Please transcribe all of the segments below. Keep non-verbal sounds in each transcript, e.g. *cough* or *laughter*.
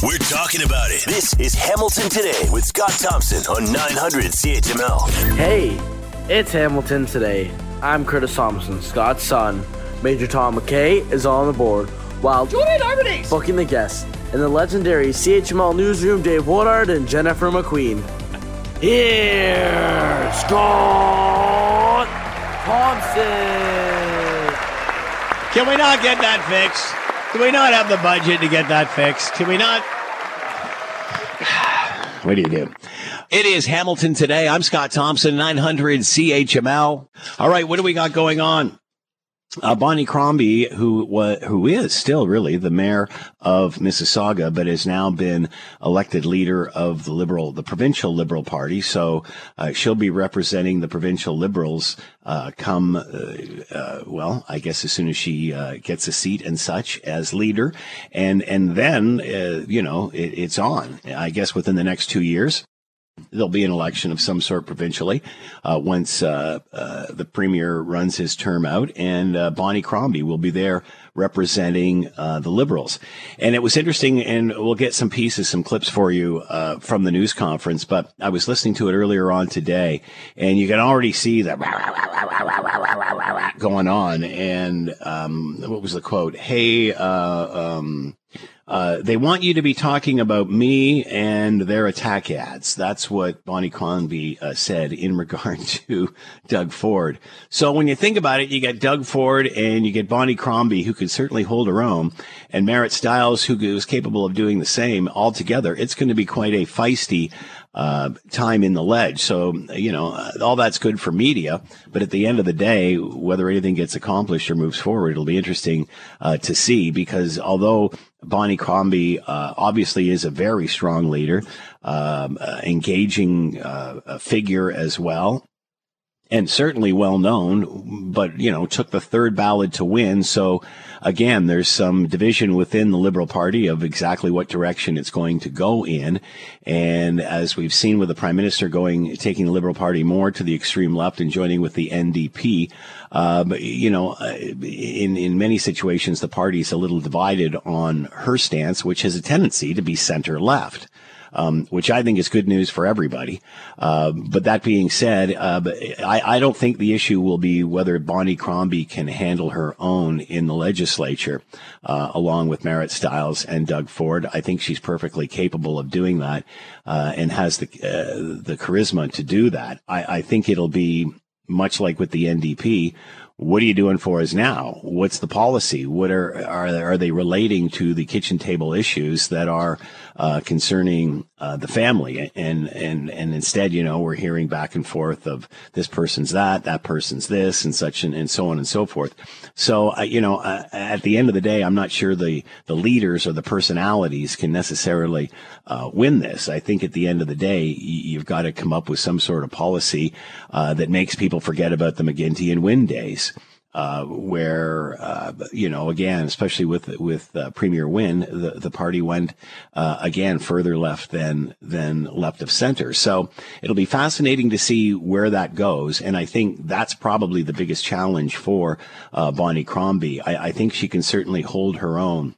We're talking about it. This is Hamilton Today with Scott Thompson on 900 CHML. Hey, it's Hamilton Today. I'm Curtis Thompson, Scott's son. Major Tom McKay is on the board, while Jordan Armenise booking the guests in the legendary CHML newsroom, Dave Woodard and Jennifer McQueen. Here, Scott Thompson. Can we not get that fixed? Do we not have the budget to get that fixed? Can we not? *sighs* What do you do? It is Hamilton today. I'm Scott Thompson, 900 CHML. All right, what do we got going on? Uh, Bonnie Crombie, who was, who is still really the mayor of Mississauga, but has now been elected leader of the Liberal, the provincial Liberal Party. So uh, she'll be representing the provincial Liberals uh, come, uh, uh, well, I guess as soon as she uh, gets a seat and such as leader, and and then you know it, it's on. I guess within the next two years there'll be an election of some sort provincially uh, once uh, uh, the premier runs his term out, and uh, Bonnie Crombie will be there representing uh, the Liberals. And it was interesting, and we'll get some pieces, some clips for you uh, from the news conference. But I was listening to it earlier on today, and you can already see that *laughs* going on. And um, what was the quote? Hey. Um, uh, they want you to be talking about me and their attack ads. That's what Bonnie Crombie uh, said in *laughs* regard to Doug Ford. So when you think about it, you get Doug Ford and you get Bonnie Crombie, who could certainly hold her own, and Marit Stiles, who is capable of doing the same. All together, it's going to be quite a feisty uh, time in the ledge. So, you know, all that's good for media. But at the end of the day, whether anything gets accomplished or moves forward, it'll be interesting uh, to see because although Bonnie Crombie uh, obviously is a very strong leader, um, uh, engaging uh, figure as well, and certainly well known, but you know took the third ballot to win. So again, there's some division within the Liberal Party of exactly what direction it's going to go in. And as we've seen with the Prime Minister going taking the Liberal Party more to the extreme left and joining with the NDP, uh, you know, uh, in in many situations the party is a little divided on her stance, which has a tendency to be center left um, which I think is good news for everybody. Uh, but that being said, uh, I, I, don't think the issue will be whether Bonnie Crombie can handle her own in the legislature, uh, along with Marit Stiles and Doug Ford. I think she's perfectly capable of doing that uh, and has the uh, the charisma to do that. I, I think it'll be much like with the NDP, what are you doing for us now? What's the policy? What are are are they relating to the kitchen table issues that are uh, concerning uh, the family? And and and instead, you know, we're hearing back and forth of this person's that, that person's this, and such, and, and so on and so forth. So, uh, you know, uh, at the end of the day, I'm not sure the the leaders or the personalities can necessarily uh, win this. I think at the end of the day, you've got to come up with some sort of policy uh, that makes people forget about the McGuinty and Wynne days uh, where uh, you know again, especially with with uh, Premier Wynne, the the party went uh, again further left than than left of center. So it'll be fascinating to see where that goes, and I think that's probably the biggest challenge for uh, Bonnie Crombie. I, I think she can certainly hold her own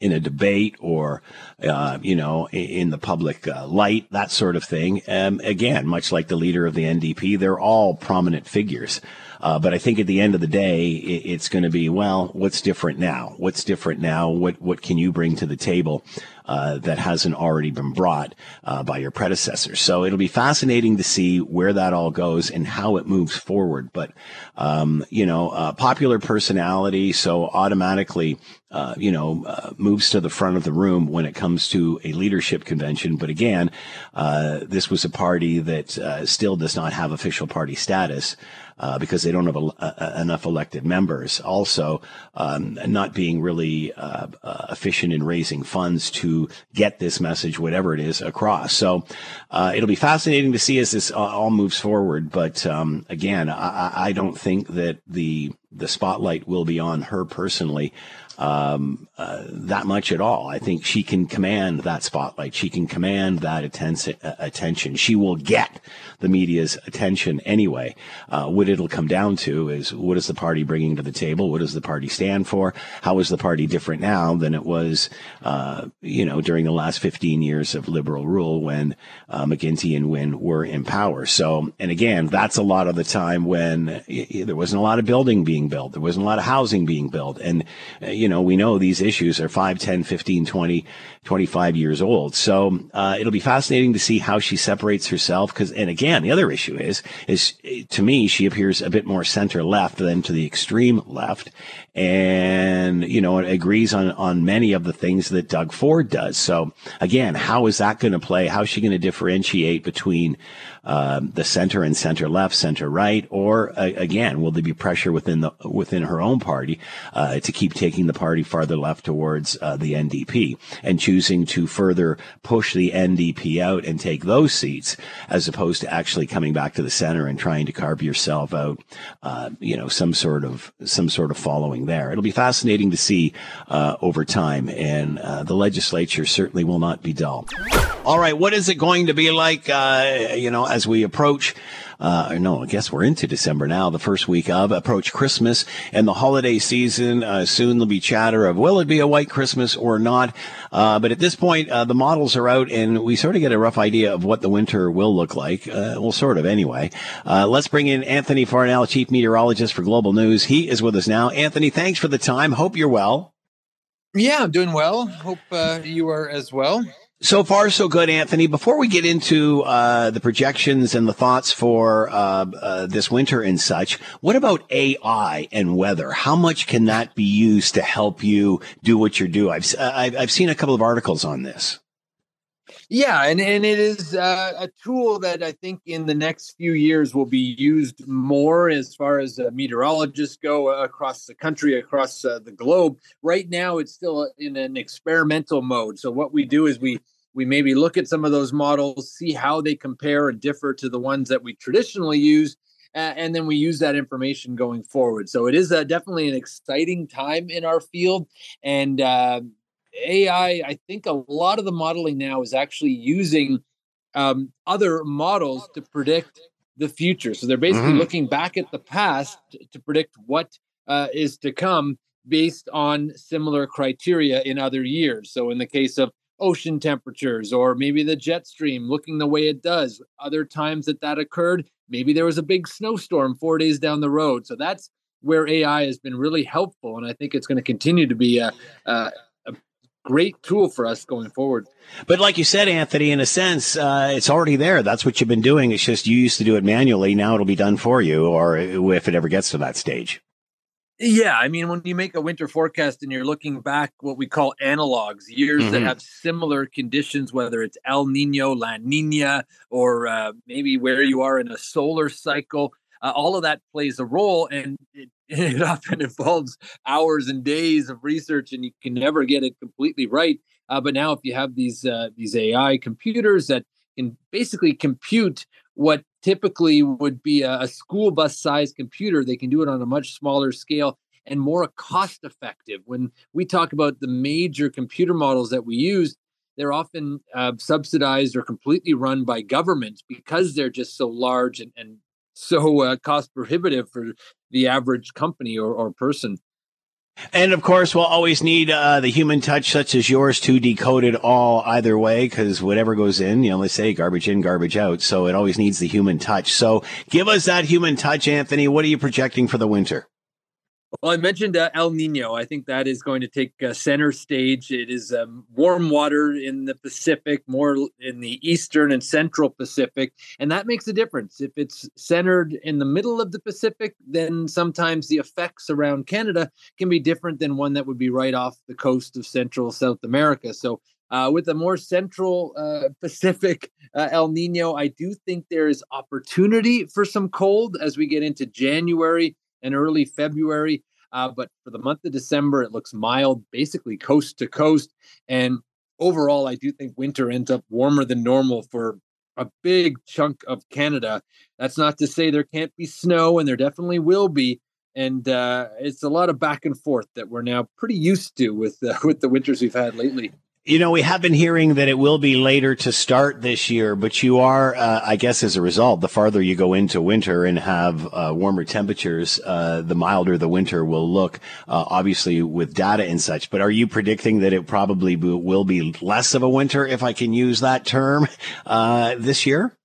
in a debate or, uh, you know, in the public uh, light, that sort of thing. Um, again, much like the leader of the NDP, they're all prominent figures. Uh, but I think at the end of the day, it, it's going to be, well, what's different now? What's different now? What, what can you bring to the table? Uh, that hasn't already been brought uh, by your predecessors. So it'll be fascinating to see where that all goes and how it moves forward. But um, you know, uh, popular personality, so automatically. Uh, you know, uh, moves to the front of the room when it comes to a leadership convention. But again, this was a party that still does not have official party status uh, because they don't have a, a, enough elected members. Also, um, not being really uh, uh, efficient in raising funds to get this message, whatever it is, across. So uh, it'll be fascinating to see as this all moves forward. But um, again, I, I, don't think that the the spotlight will be on her personally. um, uh, that much at all. I think she can command that spotlight. She can command that uh, attention. She will get the media's attention anyway. Uh, what it'll come down to is what is the party bringing to the table? What does the party stand for? How is the party different now than it was, uh, you know, during the last 15 years of liberal rule when uh, McGuinty and Wynne were in power? So, and again, that's a lot of the time when y- there wasn't a lot of building being built. There wasn't a lot of housing being built. And, uh, you know, we know these issues are 5, 10, 15, 20, 25 years old. So uh, it'll be fascinating to see how she separates herself. Because, and again, the other issue is, is to me, she appears a bit more center left than to the extreme left, and you know, agrees on on many of the things that Doug Ford does. So again, how is that going to play? How is she going to differentiate between um, the center and center left, center right, or uh, again, will there be pressure within the within her own party uh, to keep taking the party farther left towards uh, the NDP and choosing to further push the NDP out and take those seats as opposed to actually coming back to the center and trying to carve yourself out, uh, you know, some sort of some sort of following there. It'll be fascinating to see uh, over time, and uh, the legislature certainly will not be dull. All right, what is it going to be like? you know as we approach uh, no, I guess we're into December now, the first week of approach Christmas and the holiday season. Uh, soon there'll be chatter of will it be a white Christmas or not? Uh, but at this point, uh, the models are out and we sort of get a rough idea of what the winter will look like. Uh, well, sort of anyway. Uh, let's bring in Anthony Farnell, chief meteorologist for Global News. He is with us now. Anthony, thanks for the time. Hope you're well. Yeah, I'm doing well. Hope you are as well. So far, so good, Anthony. Before we get into uh, the projections and the thoughts for uh, uh, this winter and such, what about AI and weather? How much can that be used to help you do what you do? I've, I've, I've seen a couple of articles on this. Yeah, and, and it is uh, a tool that I think in the next few years will be used more as far as uh, meteorologists go across the country, across uh, the globe. Right now, it's still in an experimental mode. So what we do is we we maybe look at some of those models, see how they compare and differ to the ones that we traditionally use, uh, and then we use that information going forward. So it is uh, definitely an exciting time in our field, and uh, AI. I think a lot of the modeling now is actually using um, other models to predict the future. So they're basically mm-hmm. looking back at the past to predict what uh, is to come based on similar criteria in other years. So in the case of ocean temperatures or maybe the jet stream looking the way it does. Other times that that occurred, maybe there was a big snowstorm four days down the road. So that's where AI has been really helpful. And I think it's going to continue to be a, a, a great tool for us going forward. But like you said, Anthony, in a sense, uh, it's already there. That's what you've been doing. It's just you used to do it manually. Now it'll be done for you, or if it ever gets to that stage. Yeah, I mean, when you make a winter forecast and you're looking back, what we call analogs, years mm-hmm. that have similar conditions, whether it's El Nino, La Nina, or uh, maybe where you are in a solar cycle, uh, all of that plays a role, and it, *laughs* it often involves hours and days of research, and you can never get it completely right. Uh, but now, if you have these uh, these AI computers that can basically compute what typically would be a, a school bus sized computer. They can do it on a much smaller scale and more cost effective. When we talk about the major computer models that we use, they're often uh, subsidized or completely run by governments because they're just so large and, and so uh, cost prohibitive for the average company or, or person. And of course, we'll always need uh, the human touch, such as yours, to decode it all either way, because whatever goes in, you know, say garbage in, garbage out. So it always needs the human touch. So give us that human touch, Anthony. What are you projecting for the winter? Well, I mentioned uh, El Nino. I think that is going to take uh, center stage. It is um, warm water in the Pacific, more in the eastern and central Pacific, and that makes a difference. If it's centered in the middle of the Pacific, then sometimes the effects around Canada can be different than one that would be right off the coast of Central South America. So, uh, with a more central uh, Pacific uh, El Nino, I do think there is opportunity for some cold as we get into January and early February. Uh, but for the month of December, it looks mild, basically coast to coast. And overall, I do think winter ends up warmer than normal for a big chunk of Canada. That's not to say there can't be snow, and there definitely will be. and uh, it's a lot of back and forth that we're now pretty used to with uh, *laughs* with the winters we've had lately. You know, we have been hearing that it will be later to start this year, but you are, uh, I guess, as a result, the farther you go into winter and have uh, warmer temperatures, uh, the milder the winter will look, uh, obviously with data and such. But are you predicting that it probably will be less of a winter, if I can use that term, *laughs* uh, this year?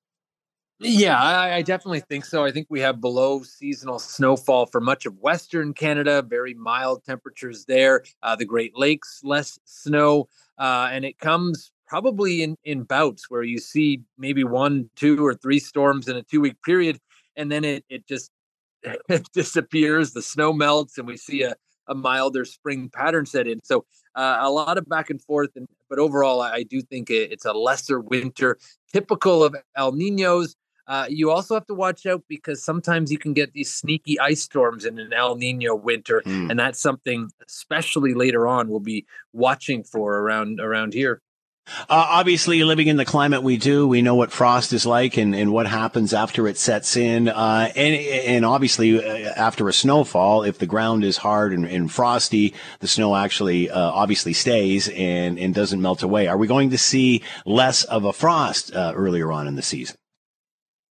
Yeah, I, I, definitely think so. I think we have below seasonal snowfall for much of Western Canada, very mild temperatures there. Uh, the Great Lakes, less snow. Uh, and it comes probably in, in bouts where you see maybe one, two, or three storms in a two week period. And then it, it just *laughs* it disappears. The snow melts, and we see a, a milder spring pattern set in. So uh, a lot of back and forth. And but overall, I, I do think it, it's a lesser winter, typical of El Ninos. Uh, you also have to watch out because sometimes you can get these sneaky ice storms in an El Nino winter, mm. and that's something, especially later on, we'll be watching for around around here. Uh, obviously, living in the climate we do, we know what frost is like and, and what happens after it sets in. Uh, and, and obviously, uh, after a snowfall, if the ground is hard and, and frosty, the snow actually uh, obviously stays and, and doesn't melt away. Are we going to see less of a frost uh, earlier on in the season?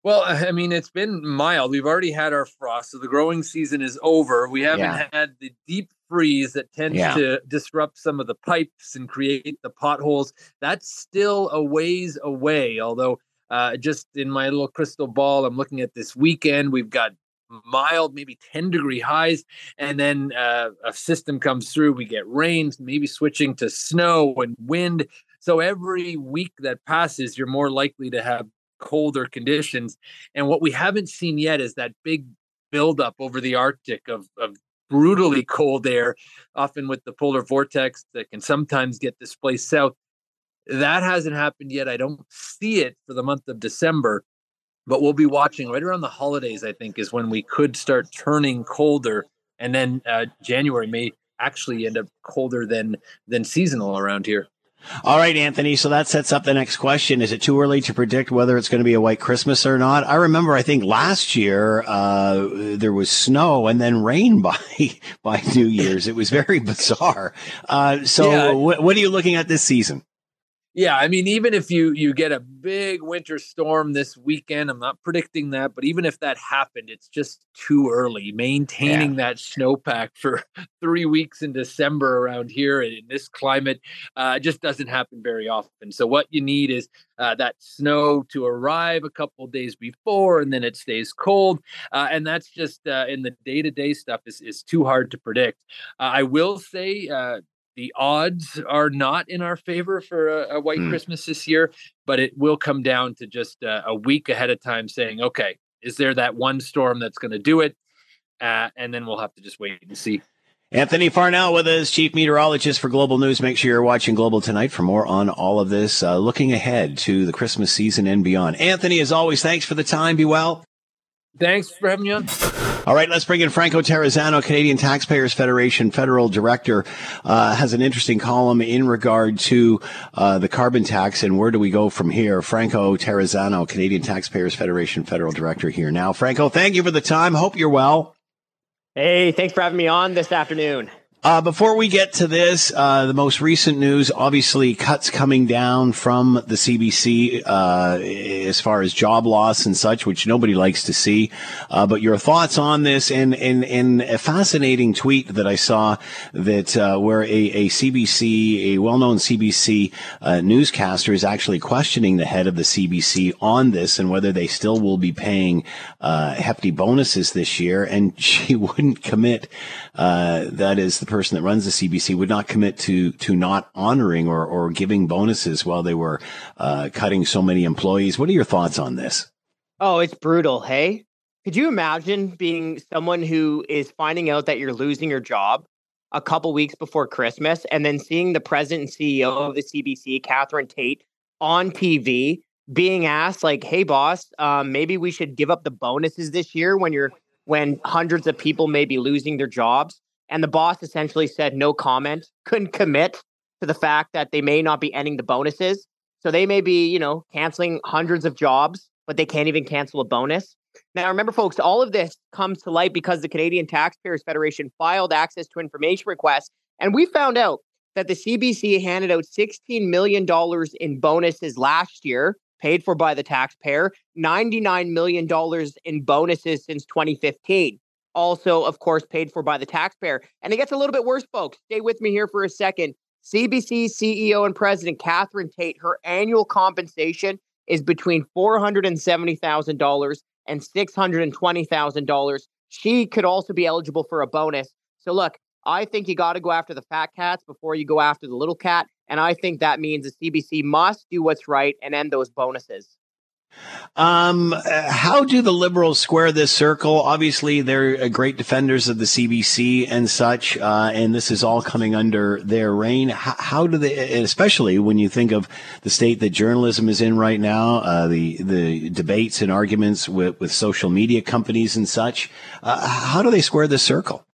Well, *laughs* I mean, it's been mild. We've already had our frost, so the growing season is over. We haven't yeah. had the deep freeze that tends yeah. to disrupt some of the pipes and create the potholes. That's still a ways away. Although, uh, just in my little crystal ball, I'm looking at this weekend. We've got mild, maybe 10 degree highs, and then uh, a system comes through. We get rains, maybe switching to snow and wind. So every week that passes, you're more likely to have colder conditions. And what we haven't seen yet is that big buildup over the Arctic of, of brutally cold air, often with the polar vortex that can sometimes get displaced south. That hasn't happened yet. I don't see it for the month of December, but we'll be watching right around the holidays, I think, is when we could start turning colder. And then uh, January may actually end up colder than than seasonal around here. All right, Anthony. So that sets up the next question. Is it too early to predict whether it's going to be a white Christmas or not? I remember, I think last year, uh, there was snow and then rain *laughs* by, by New Year's. It was very bizarre. Uh, so yeah. what, what are you looking at this season? Yeah, I mean, even if you you get a big winter storm this weekend, I'm not predicting that, but even if that happened, it's just too early. Maintaining yeah. that snowpack for *laughs* three weeks in December around here in this climate uh, just doesn't happen very often. So what you need is uh, that snow to arrive a couple days before, and then it stays cold, uh, and that's just uh, in the day to day stuff is is too hard to predict. Uh, I will say uh, the odds are not in our favor for a, a white mm. Christmas this year, but it will come down to just uh, a week ahead of time saying, okay, is there that one storm that's going to do it? Uh, and then we'll have to just wait and see. Anthony Farnell with us, chief meteorologist for Global News. Make sure you're watching Global tonight for more on all of this, uh, looking ahead to the Christmas season and beyond. Anthony, as always, thanks for the time. Be well. Thanks for having me on. All right, let's bring in Franco Terrazzano, Canadian Taxpayers Federation federal director, uh, has an interesting column in regard to uh, the carbon tax and where do we go from here. Franco Terrazzano, Canadian Taxpayers Federation federal director here now. Franco, thank you for the time. Hope you're well. Hey, thanks for having me on this afternoon. Uh, before we get to this, uh, the most recent news, obviously cuts coming down from the CBC uh, as far as job loss and such, which nobody likes to see. Uh, but your thoughts on this and, and, and a fascinating tweet that I saw that uh, where a, a CBC, a well-known CBC uh, newscaster is actually questioning the head of the CBC on this and whether they still will be paying hefty bonuses this year. And *laughs* she wouldn't commit. That is the person that runs the CBC would not commit to to not honoring or, or giving bonuses while they were uh, cutting so many employees. What are your thoughts on this? Oh, it's brutal. Hey, could you imagine being someone who is finding out that you're losing your job a couple weeks before Christmas and then seeing the president and CEO of the CBC, Catherine Tait, on TV being asked like, "Hey, boss, um, maybe we should give up the bonuses this year when you're when hundreds of people may be losing their jobs." And the boss essentially said no comment, couldn't commit to the fact that they may not be ending the bonuses. So they may be, you know, canceling hundreds of jobs, but they can't even cancel a bonus. Now, remember, folks, all of this comes to light because the Canadian Taxpayers Federation filed access to information requests. And we found out that the CBC handed out $16 million in bonuses last year, paid for by the taxpayer, $99 million in bonuses since 2015. Also, of course, paid for by the taxpayer. And it gets a little bit worse, folks. Stay with me here for a second. CBC CEO and President Catherine Tait, her annual compensation is between $470,000 and $620,000. She could also be eligible for a bonus. So, look, I think you got to go after the fat cats before you go after the little cat. And I think that means the CBC must do what's right and end those bonuses. Um, how do the liberals square this circle? Obviously, they're uh, great defenders of the CBC and such, uh, and this is all coming under their reign. How, how, do they, especially when you think of the state that journalism is in right now, uh, the the debates and arguments with, with social media companies and such? Uh, how do they square this circle?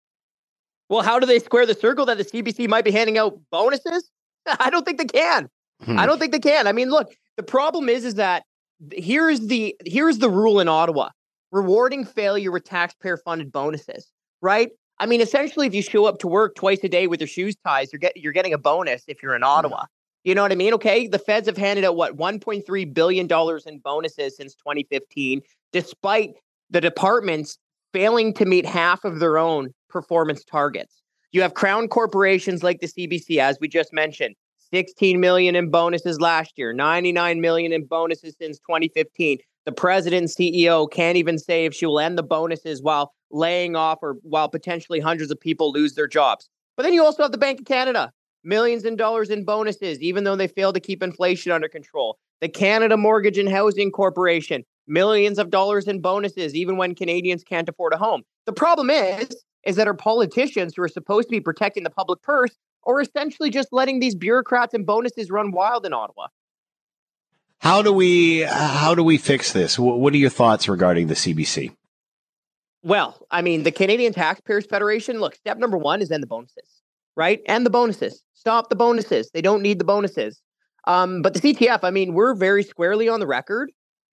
Well, how do they square the circle that the CBC might be handing out bonuses? *laughs* I don't think they can. Hmm. I don't think they can. I mean, look, the problem is, is that here's the here's the rule in Ottawa: rewarding failure with taxpayer-funded bonuses. Right? I mean, essentially, if you show up to work twice a day with your shoes ties, you're get you're getting a bonus if you're in Ottawa. You know what I mean? Okay, the feds have handed out what 1.3 billion dollars in bonuses since 2015, despite the departments failing to meet half of their own performance targets. You have crown corporations like the CBC, as we just mentioned, 16 million in bonuses last year, 99 million in bonuses since 2015. The president CEO can't even say if she will end the bonuses while laying off or while potentially hundreds of people lose their jobs. But then you also have the Bank of Canada, millions in dollars in bonuses, even though they failed to keep inflation under control. The Canada Mortgage and Housing Corporation, millions of dollars in bonuses, even when Canadians can't afford a home. The problem is, is that our politicians who are supposed to be protecting the public purse are essentially just letting these bureaucrats and bonuses run wild in Ottawa. How do we how do we fix this? What are your thoughts regarding the CBC? Well, I mean, the Canadian Taxpayers Federation. Look, step number one is end the bonuses, right? End the bonuses. Stop the bonuses. They don't need the bonuses. Um, but the CTF, I mean, we're very squarely on the record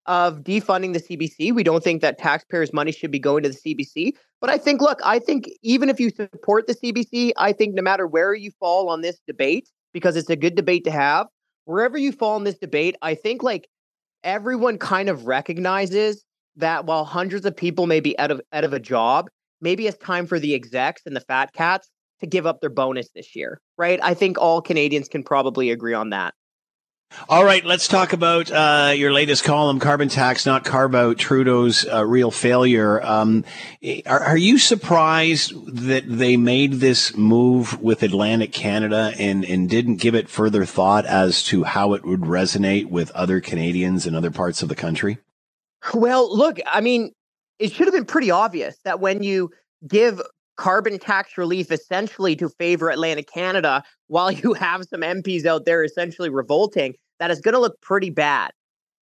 of defunding the CBC. We don't think that taxpayers' money should be going to the CBC. But I think, look, I think even if you support the CBC, I think no matter where you fall on this debate, because it's a good debate to have, wherever you fall in this debate, I think like everyone kind of recognizes that while hundreds of people may be out of out of a job, maybe it's time for the execs and the fat cats to give up their bonus this year, right? I think all Canadians can probably agree on that. All right, let's talk about uh, your latest column, Carbon Tax, not carve out Trudeau's uh, real failure. Um, are, are, you surprised that they made this move with Atlantic Canada and, and didn't give it further thought as to how it would resonate with other Canadians in other parts of the country? Well, look, I mean, it should have been pretty obvious that when you give carbon tax relief essentially to favor Atlantic Canada while you *laughs* have some MPs out there essentially revolting, that is going to look pretty bad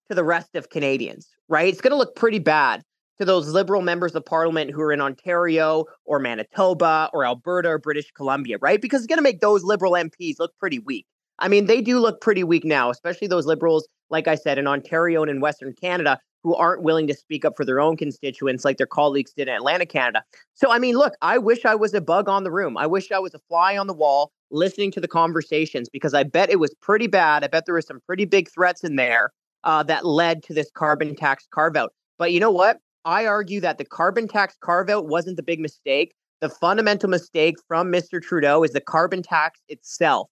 to the rest of Canadians, right? It's going to look pretty bad to those liberal members of parliament who are in Ontario or Manitoba or Alberta or British Columbia, right? Because it's going to make those liberal MPs look pretty weak. I mean, they do look pretty weak now, especially those liberals, like I said, in Ontario and in Western Canada, who aren't willing to speak up for their own constituents like their colleagues did in Atlantic Canada. So, I mean, look, I wish I was a bug on the room. I wish I was a fly on the wall listening to the conversations because I bet it was pretty bad. I bet there were some pretty big threats in there uh, that led to this carbon tax carve out. But you know what? I argue that the carbon tax carve out wasn't the big mistake. The fundamental mistake from Mr. Trudeau is the carbon tax itself,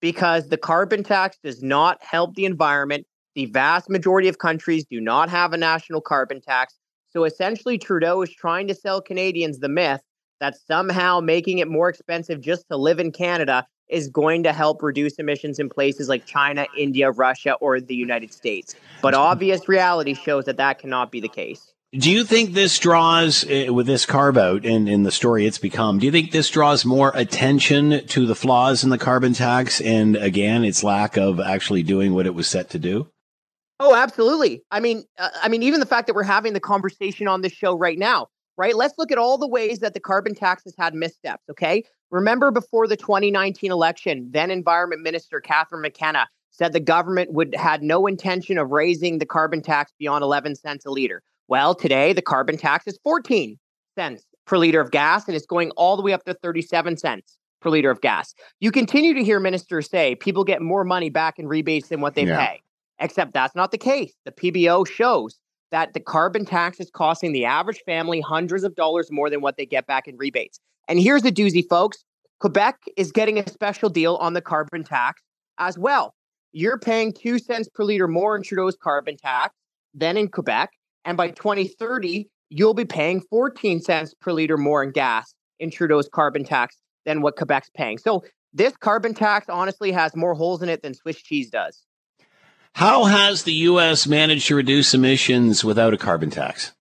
because the carbon tax does not help the environment. The vast majority of countries do not have a national carbon tax. So essentially, Trudeau is trying to sell Canadians the myth that somehow making it more expensive just to live in Canada is going to help reduce emissions in places like China, India, Russia, or the United States. But obvious reality shows that that cannot be the case. Do you think this draws, uh, with this carve out and in the story it's become, do you think this draws more attention to the flaws in the carbon tax and again, its lack of actually doing what it was set to do? Oh, absolutely. I mean, uh, I mean, even the fact that we're having the conversation on this show right now, right? Let's look at all the ways that the carbon tax has had missteps. Okay, remember before the 2019 election, then Environment Minister Catherine McKenna said the government would had no intention of raising the carbon tax beyond 11 cents a liter. Well, today the carbon tax is 14 cents per liter of gas, and it's going all the way up to 37 cents per liter of gas. You continue to hear ministers say people get more money back in rebates than what they Yeah. pay, except that's not the case. The PBO shows that the carbon tax is costing the average family hundreds of dollars more than what they get back in rebates. And here's the doozy, folks Quebec is getting a special deal on the carbon tax as well. You're paying two cents per liter more in Trudeau's carbon tax than in Quebec. And by 2030, you'll be paying 14 cents per liter more in gas in Trudeau's carbon tax than what Quebec's paying. So this carbon tax honestly has more holes in it than Swiss cheese does. How has the U.S. managed to reduce emissions without a carbon tax?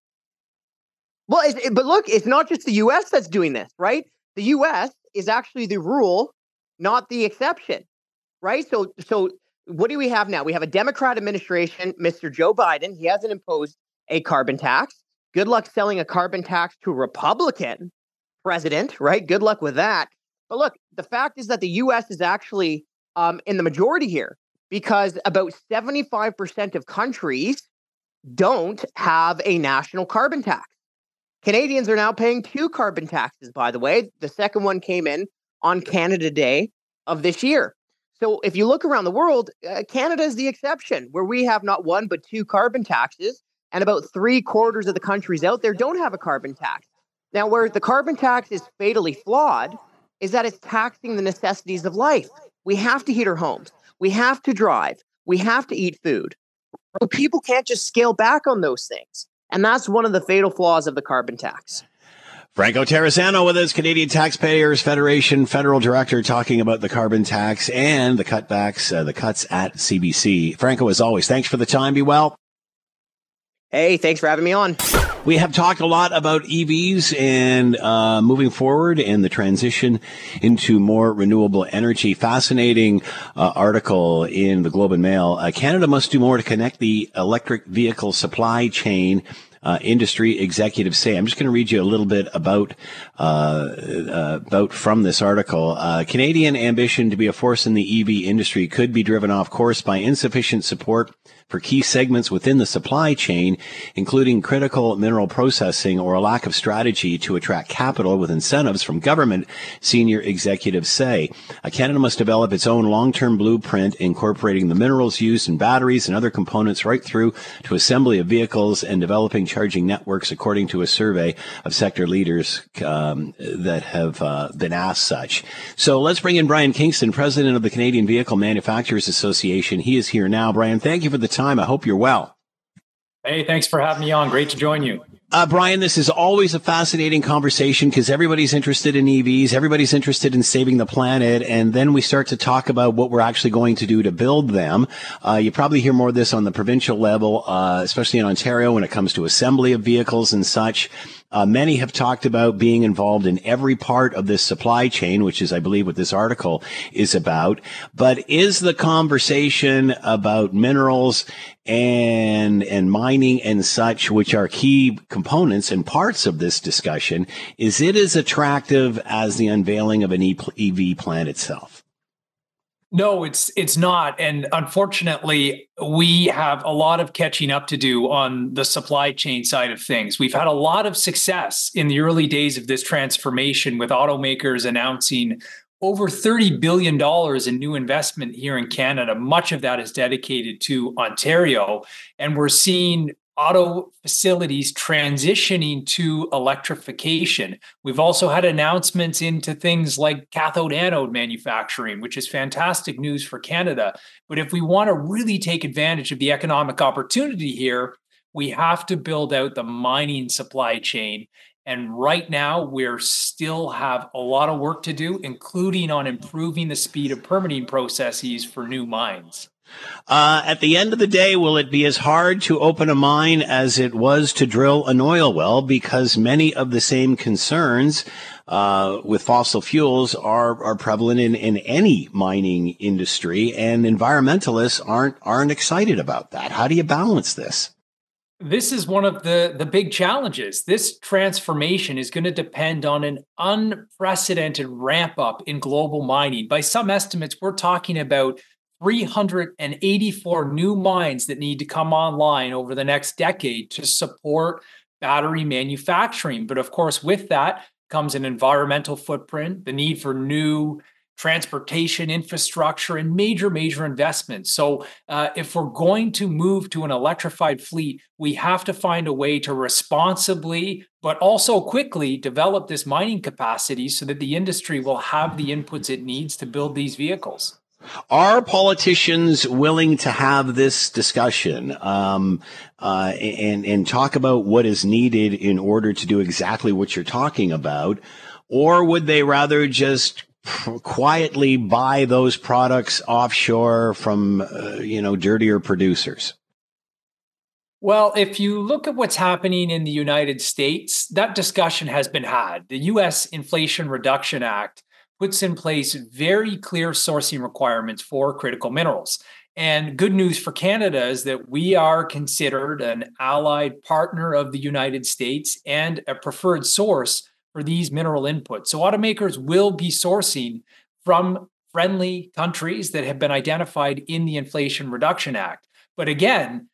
Well, it- but look, it's not just the US that's doing this, right? The US is actually the rule, not the exception, right? So, so what do we have now? We have a Democrat administration, Mr. Joe Biden. He hasn't imposed a carbon tax. Good luck selling a carbon tax to a Republican president, right? Good luck with that. But look, the fact is that the US is actually um, in the majority here because about 75% of countries don't have a national carbon tax. Canadians are now paying two carbon taxes, by the way. The second one came in on Canada Day of this year. So if you look around the world, uh, Canada is the exception, where we have not one but two carbon taxes, and about three quarters of the countries out there don't have a carbon tax. Now, where the carbon tax is fatally flawed is that it's taxing the necessities of life. We have to heat our homes, we have to drive, we have to eat food. But people can't just scale back on those things. And that's one of the fatal flaws of the carbon tax. Franco Terrazzano with us, Canadian Taxpayers Federation federal director, talking about the carbon tax and the cutbacks, uh, the cuts at CBC. Franco, as always, thanks for the time. Be well. Hey, thanks for having me on. We have talked a lot about EVs and uh, moving forward and the transition into more renewable energy. Fascinating uh, article in the Globe and Mail. Uh, Canada must do more to connect the electric vehicle supply chain. Uh, industry executives say. I'm just going to read you a little bit about uh, uh, about from this article. Canadian ambition to be a force in the EV industry could be driven off course by insufficient support for key segments within the supply chain, including critical mineral processing or a lack of strategy to attract capital with incentives from government, senior executives say. Canada must develop its own long-term blueprint incorporating the minerals used in batteries and other components right through to assembly of vehicles and developing charging networks, according to a survey of sector leaders um, that have uh, been asked such. So let's bring in Brian Kingston, president of the Canadian Vehicle Manufacturers Association. He is here now. Brian, thank you for the time. I hope you're well. Hey, thanks for having me on. Great to join you. Uh, Brian, this is always a fascinating conversation because everybody's interested in EVs, everybody's interested in saving the planet, and then we start to talk about what we're actually going to do to build them. Uh, you probably hear more of this on the provincial level, uh, especially in Ontario when it comes to assembly of vehicles and such. Uh, many have talked about being involved in every part of this supply chain, which is, I believe, what this article is about. But is the conversation about minerals and and mining and such, which are key components and parts of this discussion, is it as attractive as the unveiling of an EV plant itself? No, it's it's not, and unfortunately, we have a lot of catching up to do on the supply chain side of things. We've had a lot of success in the early days of this transformation, with automakers announcing over $30 billion in new investment here in Canada. Much of that is dedicated to Ontario. And we're seeing auto facilities transitioning to electrification. We've also had announcements into things like cathode anode manufacturing, which is fantastic news for Canada. But if we want to really take advantage of the economic opportunity here, we have to build out the mining supply chain. And right now, we're still have a lot of work to do, including on improving the speed of permitting processes for new mines. Uh, at the end of the day, will it be as hard to open a mine as it was to drill an oil well? Because many of the same concerns uh, with fossil fuels are are prevalent in, in any mining industry, and environmentalists aren't aren't excited about that. How do you balance this? This is one of the, the big challenges. This transformation is going to depend on an unprecedented ramp up in global mining. By some estimates, we're talking about 384 new mines that need to come online over the next decade to support battery manufacturing. But of course, with that comes an environmental footprint, the need for new transportation infrastructure, and major, major investments. So, uh, if we're going to move to an electrified fleet, we have to find a way to responsibly, but also quickly develop this mining capacity so that the industry will have the inputs it needs to build these vehicles. Are politicians willing to have this discussion um, uh, and and talk about what is needed in order to do exactly what you're talking about, or would they rather just quietly buy those products offshore from uh, you know dirtier producers? Well, if you look at what's happening in the United States, that discussion has been had. The US Inflation Reduction Act puts in place very clear sourcing requirements for critical minerals. And good news for Canada is that we are considered an allied partner of the United States and a preferred source for these mineral inputs. So automakers will be sourcing from friendly countries that have been identified in the Inflation Reduction Act. But again,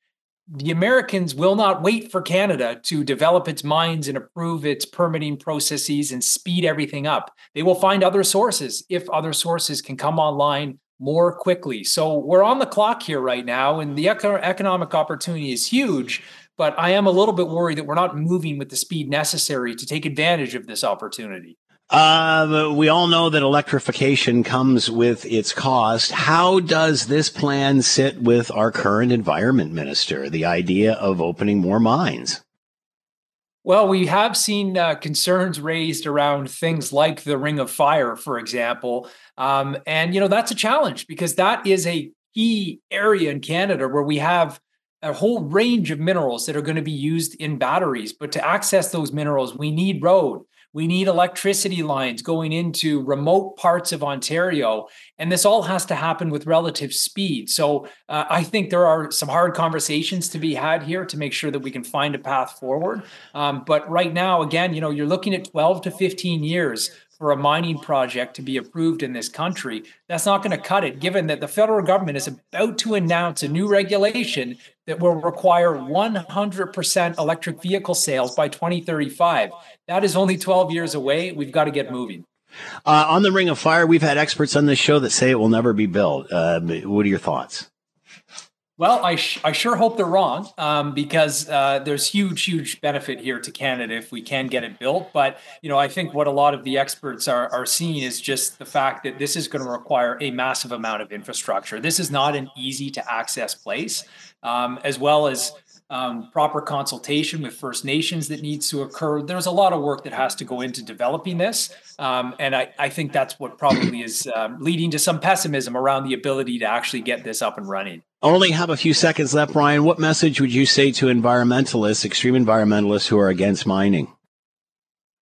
the Americans will not wait for Canada to develop its mines and approve its permitting processes and speed everything up. They will find other sources if other sources can come online more quickly. So we're on the clock here right now, and the eco- economic opportunity is huge. But I am a little bit worried that we're not moving with the speed necessary to take advantage of this opportunity. Uh, we all know that electrification comes with its cost. How does this plan sit with our current environment minister, the idea of opening more mines? Well, we have seen uh, concerns raised around things like the Ring of Fire, for example. Um, and, you know, that's a challenge because that is a key area in Canada where we have a whole range of minerals that are going to be used in batteries. But to access those minerals, we need road. We need electricity lines going into remote parts of Ontario. And this all has to happen with relative speed. So uh, I think there are some hard conversations to be had here to make sure that we can find a path forward. Um, but right now, again, you know, you're looking at 12 to 15 years for a mining project to be approved in this country. That's not going to cut it, given that the federal government is about to announce a new regulation that will require 100% electric vehicle sales by 2035. That is only 12 years away. We've got to get moving. Uh, on the Ring of Fire, we've had experts on this show that say it will never be built. Uh, what are your thoughts? Well, I, sh- I sure hope they're wrong um, because uh, there's huge, huge benefit here to Canada if we can get it built. But, you know, I think what a lot of the experts are, are seeing is just the fact that this is going to require a massive amount of infrastructure. This is not an easy to access place, um, as well as um, proper consultation with First Nations that needs to occur. There's a lot of work that has to go into developing this. Um, and I, I, think that's what probably is um, leading to some pessimism around the ability to actually get this up and running. Only have a few seconds left, Brian. What message would you say to environmentalists, extreme environmentalists who are against mining?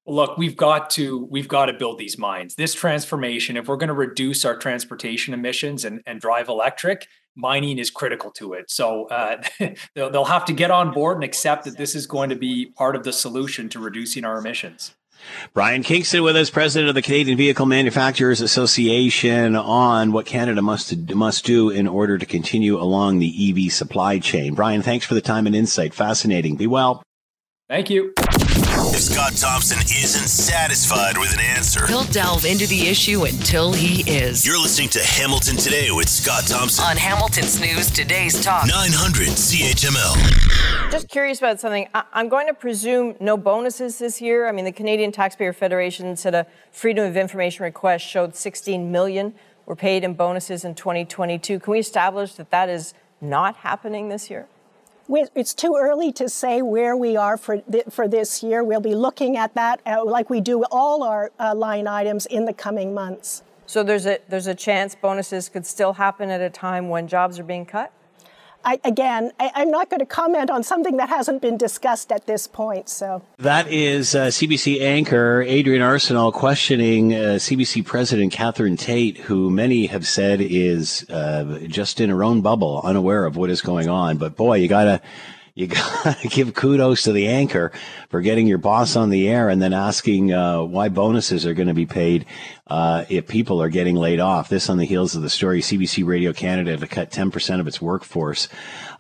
look we've got to we've got to build these mines this transformation if we're going to reduce our transportation emissions and, and drive electric mining is critical to it so uh, *laughs* they'll, they'll have to get on board and accept that this is going to be part of the solution to reducing our emissions Brian Kingston with us, president of the Canadian Vehicle Manufacturers Association, on what Canada must must do in order to continue along the EV supply chain. Brian, thanks for the time and insight. Fascinating. Be well. Thank you. If Scott Thompson isn't satisfied with an answer, he'll delve into the issue until he is. You're listening to Hamilton Today with Scott Thompson on Hamilton's News Today's Talk 900 CHML. Just curious about something. I- I'm going to presume no bonuses this year. I mean, the Canadian Taxpayer Federation said a Freedom of Information request showed 16 million were paid in bonuses in 2022. Can we establish that that is not happening this year? It's too early to say where we are for, th- for this year. We'll be looking at that uh, like we do all our uh, line items in the coming months. So there's a, there's a chance bonuses could still happen at a time when jobs are being cut? I, again, I, am not going to comment on something that hasn't been discussed at this point. So that is uh, CBC anchor Adrienne Arsenault questioning uh, CBC President Catherine Tait, who many have said is uh, just in her own bubble, unaware of what is going on. But boy, you gotta you *laughs* got to give kudos to the anchor for getting your boss on the air and then asking uh, why bonuses are going to be paid uh, if people are getting laid off. This on the heels of the story CBC Radio Canada to cut 10% of its workforce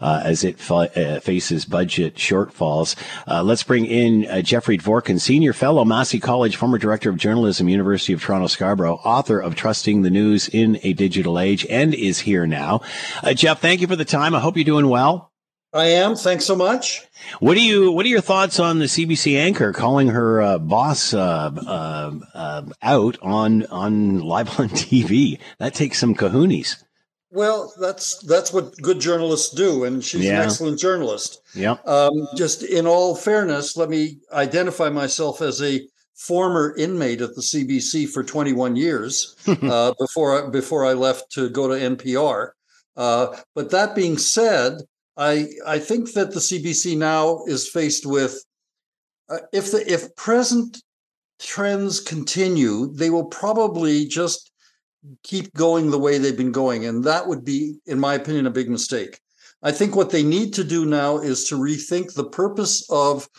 uh, as it fa- uh, faces budget shortfalls. Uh, let's bring in uh, Jeffrey Dvorkin, senior fellow, Massey College, former director of journalism, University of Toronto Scarborough, author of Trusting the News in a Digital Age, and is here now. Jeff, thank you for the time. I hope you're doing well. I am. Thanks so much. What do you What are your thoughts on the CBC anchor calling her uh, boss uh, uh, uh, out on on live on TV? That takes some kahoonies. Well, that's that's what good journalists do, and she's yeah. an excellent journalist. Yeah. Um, just in all fairness, let me identify myself as a former inmate at the CBC for 21 years *laughs* uh, before before I left to go to NPR. Uh, but that being said, I I think that the CBC now is faced with uh, if the if present trends continue, they will probably just keep going the way they've been going, and that would be, in my opinion, a big mistake. I think what they need to do now is to rethink the purpose of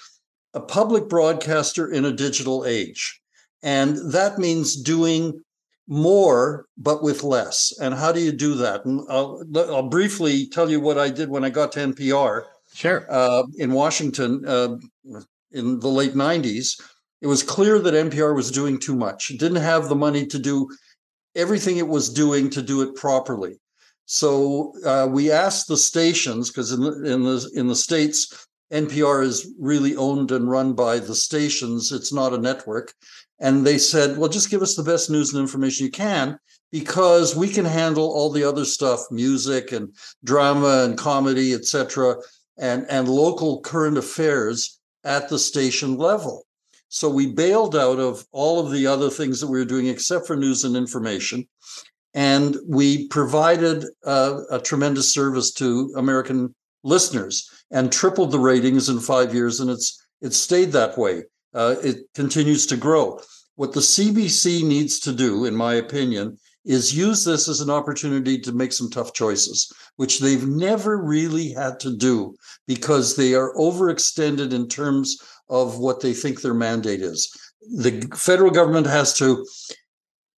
a public broadcaster in a digital age. And that means doing more but with less. And how do you do that? And i'll, I'll briefly tell you what i did when i got to npr sure. uh, in washington uh, in the late 90s it was clear that npr was doing too much. It didn't have the money to do everything it was doing to do it properly. So uh, we asked the stations because in the, in the in the states npr is really owned and run by the stations. It's not a network and they said, well, just give us the best news and information you can because we can handle all the other stuff, music and drama and comedy, etc., and, and local current affairs at the station level. So we bailed out of all of the other things that we were doing except for news and information. And we provided uh, a tremendous service to American listeners and tripled the ratings in five years. And it's it stayed that way uh, it continues to grow. What the CBC needs to do, in my opinion, is use this as an opportunity to make some tough choices, which they've never really had to do because they are overextended in terms of what they think their mandate is. The federal government has to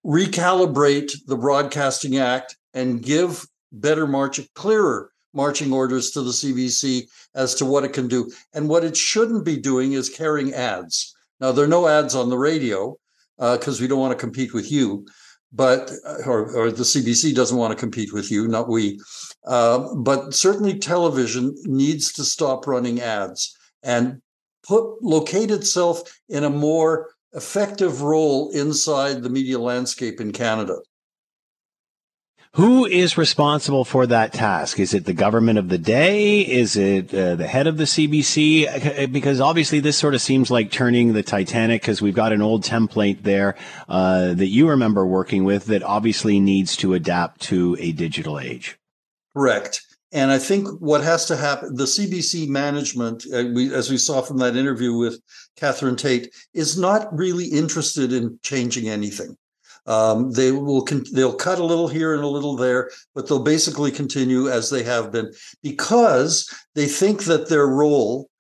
recalibrate the Broadcasting Act and give better marching, clearer marching orders to the CBC as to what it can do. And what it shouldn't be doing is carrying ads. Now, there are no ads on the radio because uh, we don't want to compete with you, but uh, or, or, the CBC doesn't want to compete with you, not we. Uh, but certainly, television needs to stop running ads and put locate itself in a more effective role inside the media landscape in Canada. Who is responsible for that task? Is it the government of the day? Is it uh, the head of the CBC? Because obviously this sort of seems like turning the Titanic because we've got an old template there uh, that you remember working with that obviously needs to adapt to a digital age. Correct. And I think what has to happen, the CBC management, uh, we, as we saw from that interview with Catherine Tait, is not really interested in changing anything. Um, they will con- they'll cut a little here and a little there, but they'll basically continue as they have been because they think that their role,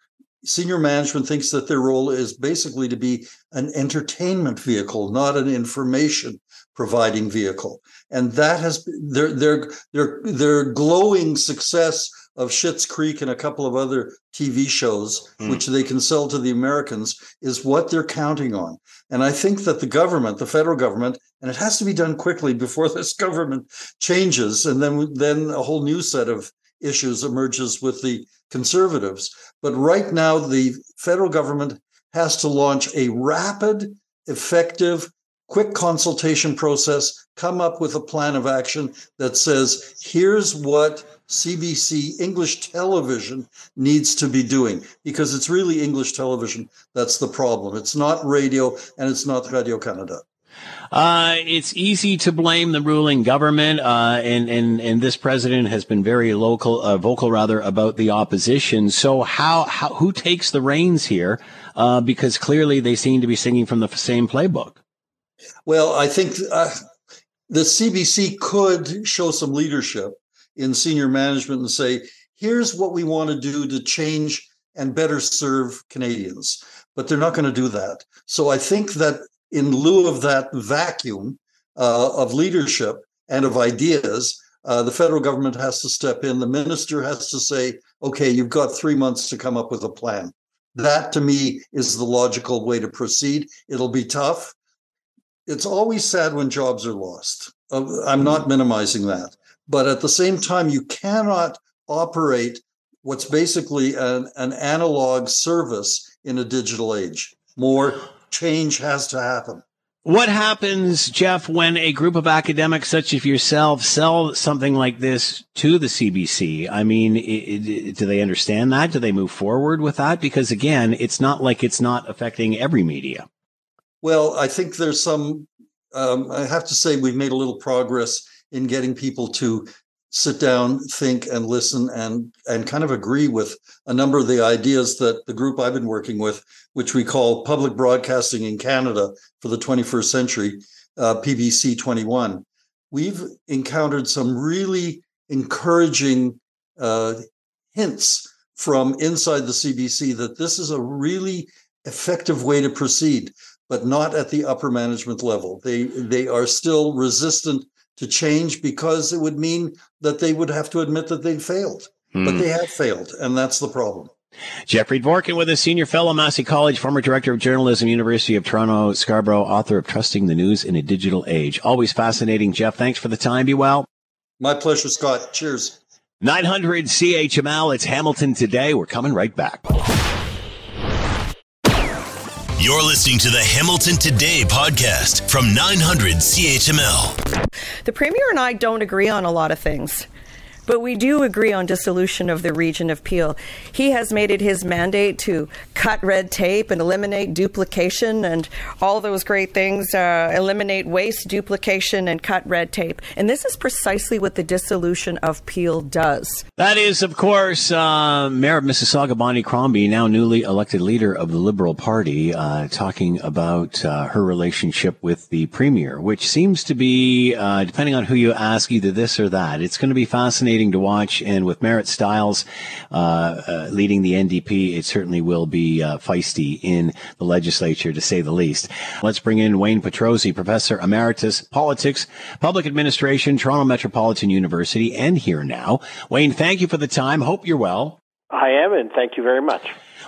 senior management thinks that their role is basically to be an entertainment vehicle, not an information providing vehicle, and that has their their their their glowing success of Schitt's Creek and a couple of other TV shows, mm. which they can sell to the Americans, is what they're counting on. And I think that the government, the federal government, and it has to be done quickly before *laughs* this government changes, and then then a whole new set of issues emerges with the conservatives. But right now, the federal government has to launch a rapid, effective, quick consultation process, come up with a plan of action that says, here's what CBC English television needs to be doing because it's really English television that's the problem. It's not radio and it's not Radio Canada. Uh, it's easy to blame the ruling government, uh, and, and, and this president has been very local, uh, vocal rather, about the opposition. So how, how, who takes the reins here? Uh, because clearly they seem to be singing from the same playbook. Well, I think, uh, the CBC could show some leadership in senior management and say, here's what we want to do to change and better serve Canadians. But they're not going to do that. So I think that in lieu of that vacuum uh, of leadership and of ideas, uh, the federal government has to step in. The minister has to say, okay, you've got three months to come up with a plan. That to me is the logical way to proceed. It'll be tough. It's always sad when jobs are lost. I'm not mm-hmm. minimizing that. But at the same time, you cannot operate what's basically an, an analog service in a digital age. More change has to happen. What happens, Jeff, when a group of academics such as yourself sell something like this to the CBC? I mean, it, it, do they understand that? Do they move forward with that? Because again, it's not like it's not affecting every media. Well, I think there's some, um, I have to say, we've made a little progress in getting people to sit down, think, and listen, and and kind of agree with a number of the ideas that the group I've been working with, which we call Public Broadcasting in Canada for the 21st Century, uh, PBC 21. We've encountered some really encouraging uh, hints from inside the CBC that this is a really effective way to proceed, but not at the upper management level. They they are still resistant to change because it would mean that they would have to admit that they failed. Mm. But hmm. they have failed, and that's the problem. Jeffrey Dvorkin with a senior fellow, Massey College, former director of journalism, University of Toronto, Scarborough, author of Trusting the News in a Digital Age. Always fascinating, Jeff. Thanks for the time. Be well. My pleasure, Scott. Cheers. 900 CHML. It's Hamilton today. We're coming right back. You're listening to the Hamilton Today podcast from 900 CHML. The Premier and I don't agree on a lot of things. But we do agree on dissolution of the region of Peel. He has made it his mandate to cut red tape and eliminate duplication and all those great things, uh, eliminate waste, duplication, and cut red tape. And this is precisely what the dissolution of Peel does. That is, of course, uh, Mayor of Mississauga, Bonnie Crombie, now newly elected leader of the Liberal Party, uh, talking about uh, her relationship with the Premier, which seems to be, uh, depending on who you ask, either this or that. It's going to be fascinating fascinating to watch. And with Marit Stiles uh, uh, leading the NDP, it certainly will be uh, feisty in the legislature, to say the least. Let's bring in Wayne Petrozzi, Professor Emeritus, Politics, Public Administration, Toronto Metropolitan University, and here now. Wayne, thank you for the time. Hope you're well. I am, and thank you very much.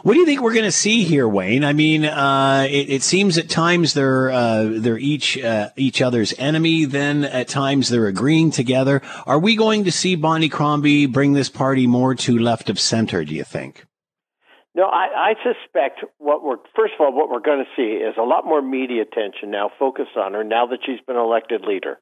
What do you think we're going to see here, Wayne? I mean, uh, it, it, seems at times they're uh, they're each uh, each other's enemy. Then at times they're agreeing together. Are we going to see Bonnie Crombie bring this party more to left of center? Do you think? No, I, I suspect what we're first of all what we're going to see is a lot more media attention now focused on her now that she's been elected leader,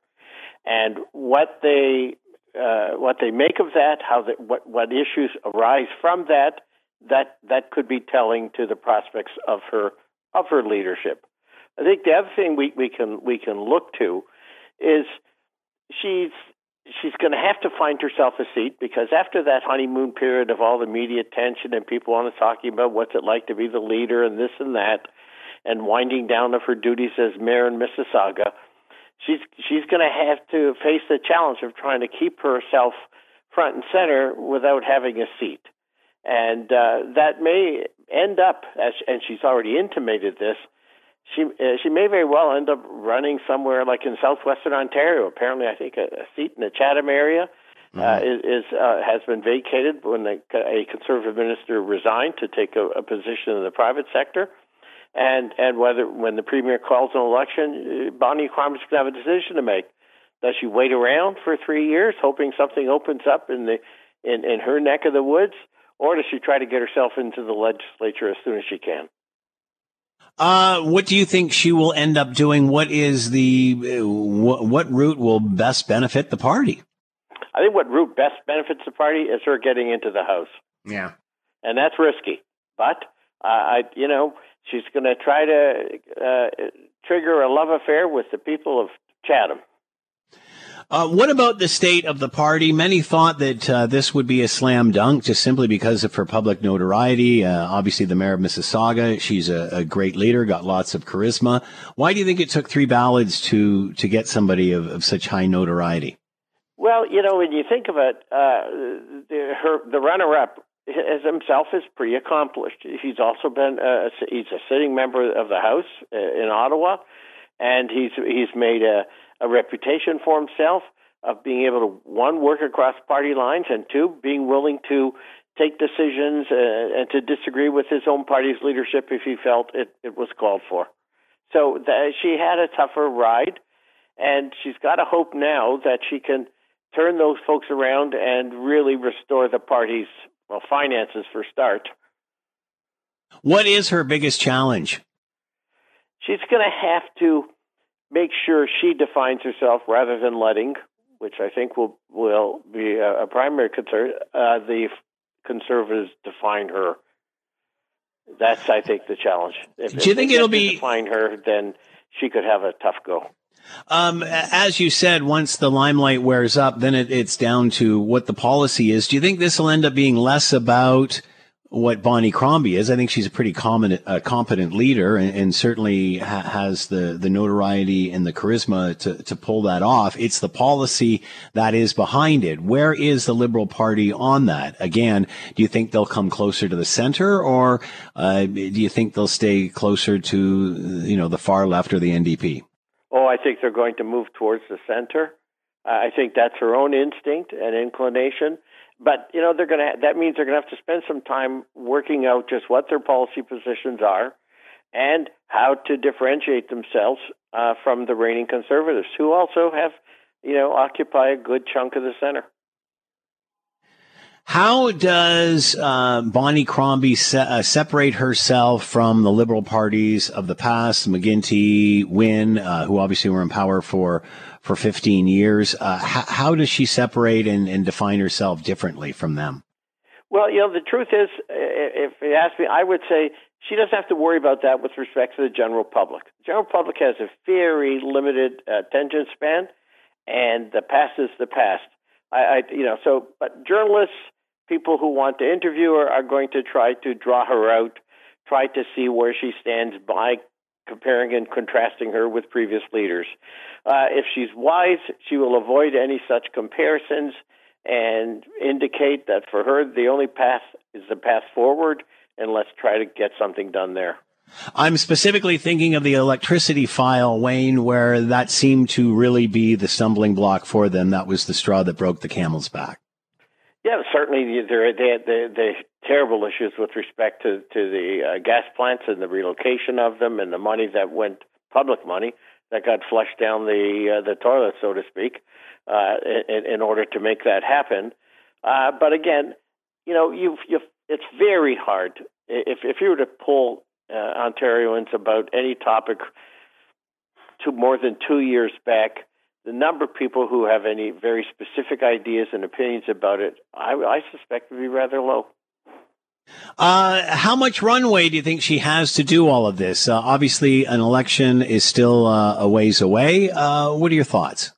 and what they uh, what they make of that, how the, what what issues arise from that that that could be telling to the prospects of her of her leadership. I think the other thing we, we can we can look to is she's she's going to have to find herself a seat because after that honeymoon period of all the media attention and people on talking about what's it like to be the leader and this and that and winding down of her duties as mayor in Mississauga, she's she's going to have to face the challenge of trying to keep herself front and center without having a seat and uh, that may end up, as, and she's already intimated this. She uh, she may very well end up running somewhere like in southwestern Ontario. Apparently, I think a, a seat in the Chatham area uh, mm-hmm. is, is uh, has been vacated when the, a conservative minister resigned to take a, a position in the private sector. And and whether when the premier calls an election, uh, Bonnie Crombie's going to have a decision to make. Does she wait around for three years, hoping something opens up in the in, in her neck of the woods, or does she try to get herself into the legislature as soon as she can? Uh, what do you think she will end up doing? What is the uh, what, what route will best benefit the party? I think what route best benefits the party is her getting into the House. Yeah, and that's risky. But uh, I, you know, she's going to try to uh, trigger a love affair with the people of Chatham. Uh, what about the state of the party? Many thought that uh, this would be a slam dunk just simply because of her public notoriety. Uh, obviously, the mayor of Mississauga, she's a, a, great leader, got lots of charisma. Why do you think it took three ballots to to get somebody of, of such high notoriety? Well, you know, when you think of it, uh, the, her the runner-up as himself is pretty accomplished. He's also been a, he's a sitting member of the House uh, in Ottawa, and he's he's made a, a reputation for himself of being able to one work across party lines and two being willing to take decisions uh, and to disagree with his own party's leadership if he felt it, it was called for. So the, she had a tougher ride, and she's got a hope now that she can turn those folks around and really restore the party's well finances for start. What is her biggest challenge? She's going to have to make sure she defines herself rather than letting, which I think will will be a, a primary concern. Uh, the conservatives define her. That's, I think, the challenge. If, Do you think it'll be define her? Then she could have a tough go. Um, as you said, once the limelight wears up, then it, it's down to what the policy is. Do you think this will end up being less about what Bonnie Crombie is. I think she's a pretty competent, uh, competent leader and, and certainly ha- has the, the notoriety and the charisma to, to pull that off. It's the policy that is behind it. Where is the Liberal Party on that? Again, do you think they'll come closer to the center or uh, do you think they'll stay closer to, you know, the far left or the NDP? Oh, I think they're going to move towards the center. I think that's her own instinct and inclination. But you know they're going to. That means they're going to have to spend some time working out just what their policy positions are, and how to differentiate themselves uh, from the reigning conservatives, who also have, you know, occupy a good chunk of the center. How does uh, Bonnie Crombie se- uh, separate herself from the liberal parties of the past, McGuinty, Wynne, uh, who obviously were in power for for 15 years? Uh, how, how, does she separate and, and, define herself differently from them? Well, you know, the truth is, if you ask me, I would say she doesn't have to worry about that with respect to the general public. The general public has a very limited attention span, and the past is the past. I, I you know, so but journalists people who want to interview her are going to try to draw her out, try to see where she stands by comparing and contrasting her with previous leaders. Uh, if she's wise, she will avoid any such comparisons and indicate that for her, the only path is the path forward, and let's try to get something done there. I'm specifically thinking of the electricity file, Wayne, where that seemed to really be the stumbling block for them. That was the straw that broke the camel's back. Yeah, certainly there are the, the, terrible issues with respect to to the uh, gas plants and the relocation of them, and the money that went public money that got flushed down the uh, the toilet, so to speak, uh, in, in order to make that happen. Uh, but again, you know, you've, you've it's very hard if if you were to pull uh, Ontarians about any topic to more than two years back the number of people who have any very specific ideas and opinions about it, I, I suspect would be rather low. Uh, how much runway do you think she has to do all of this? Uh, obviously, an election is still uh, a ways away. Uh, what are your thoughts?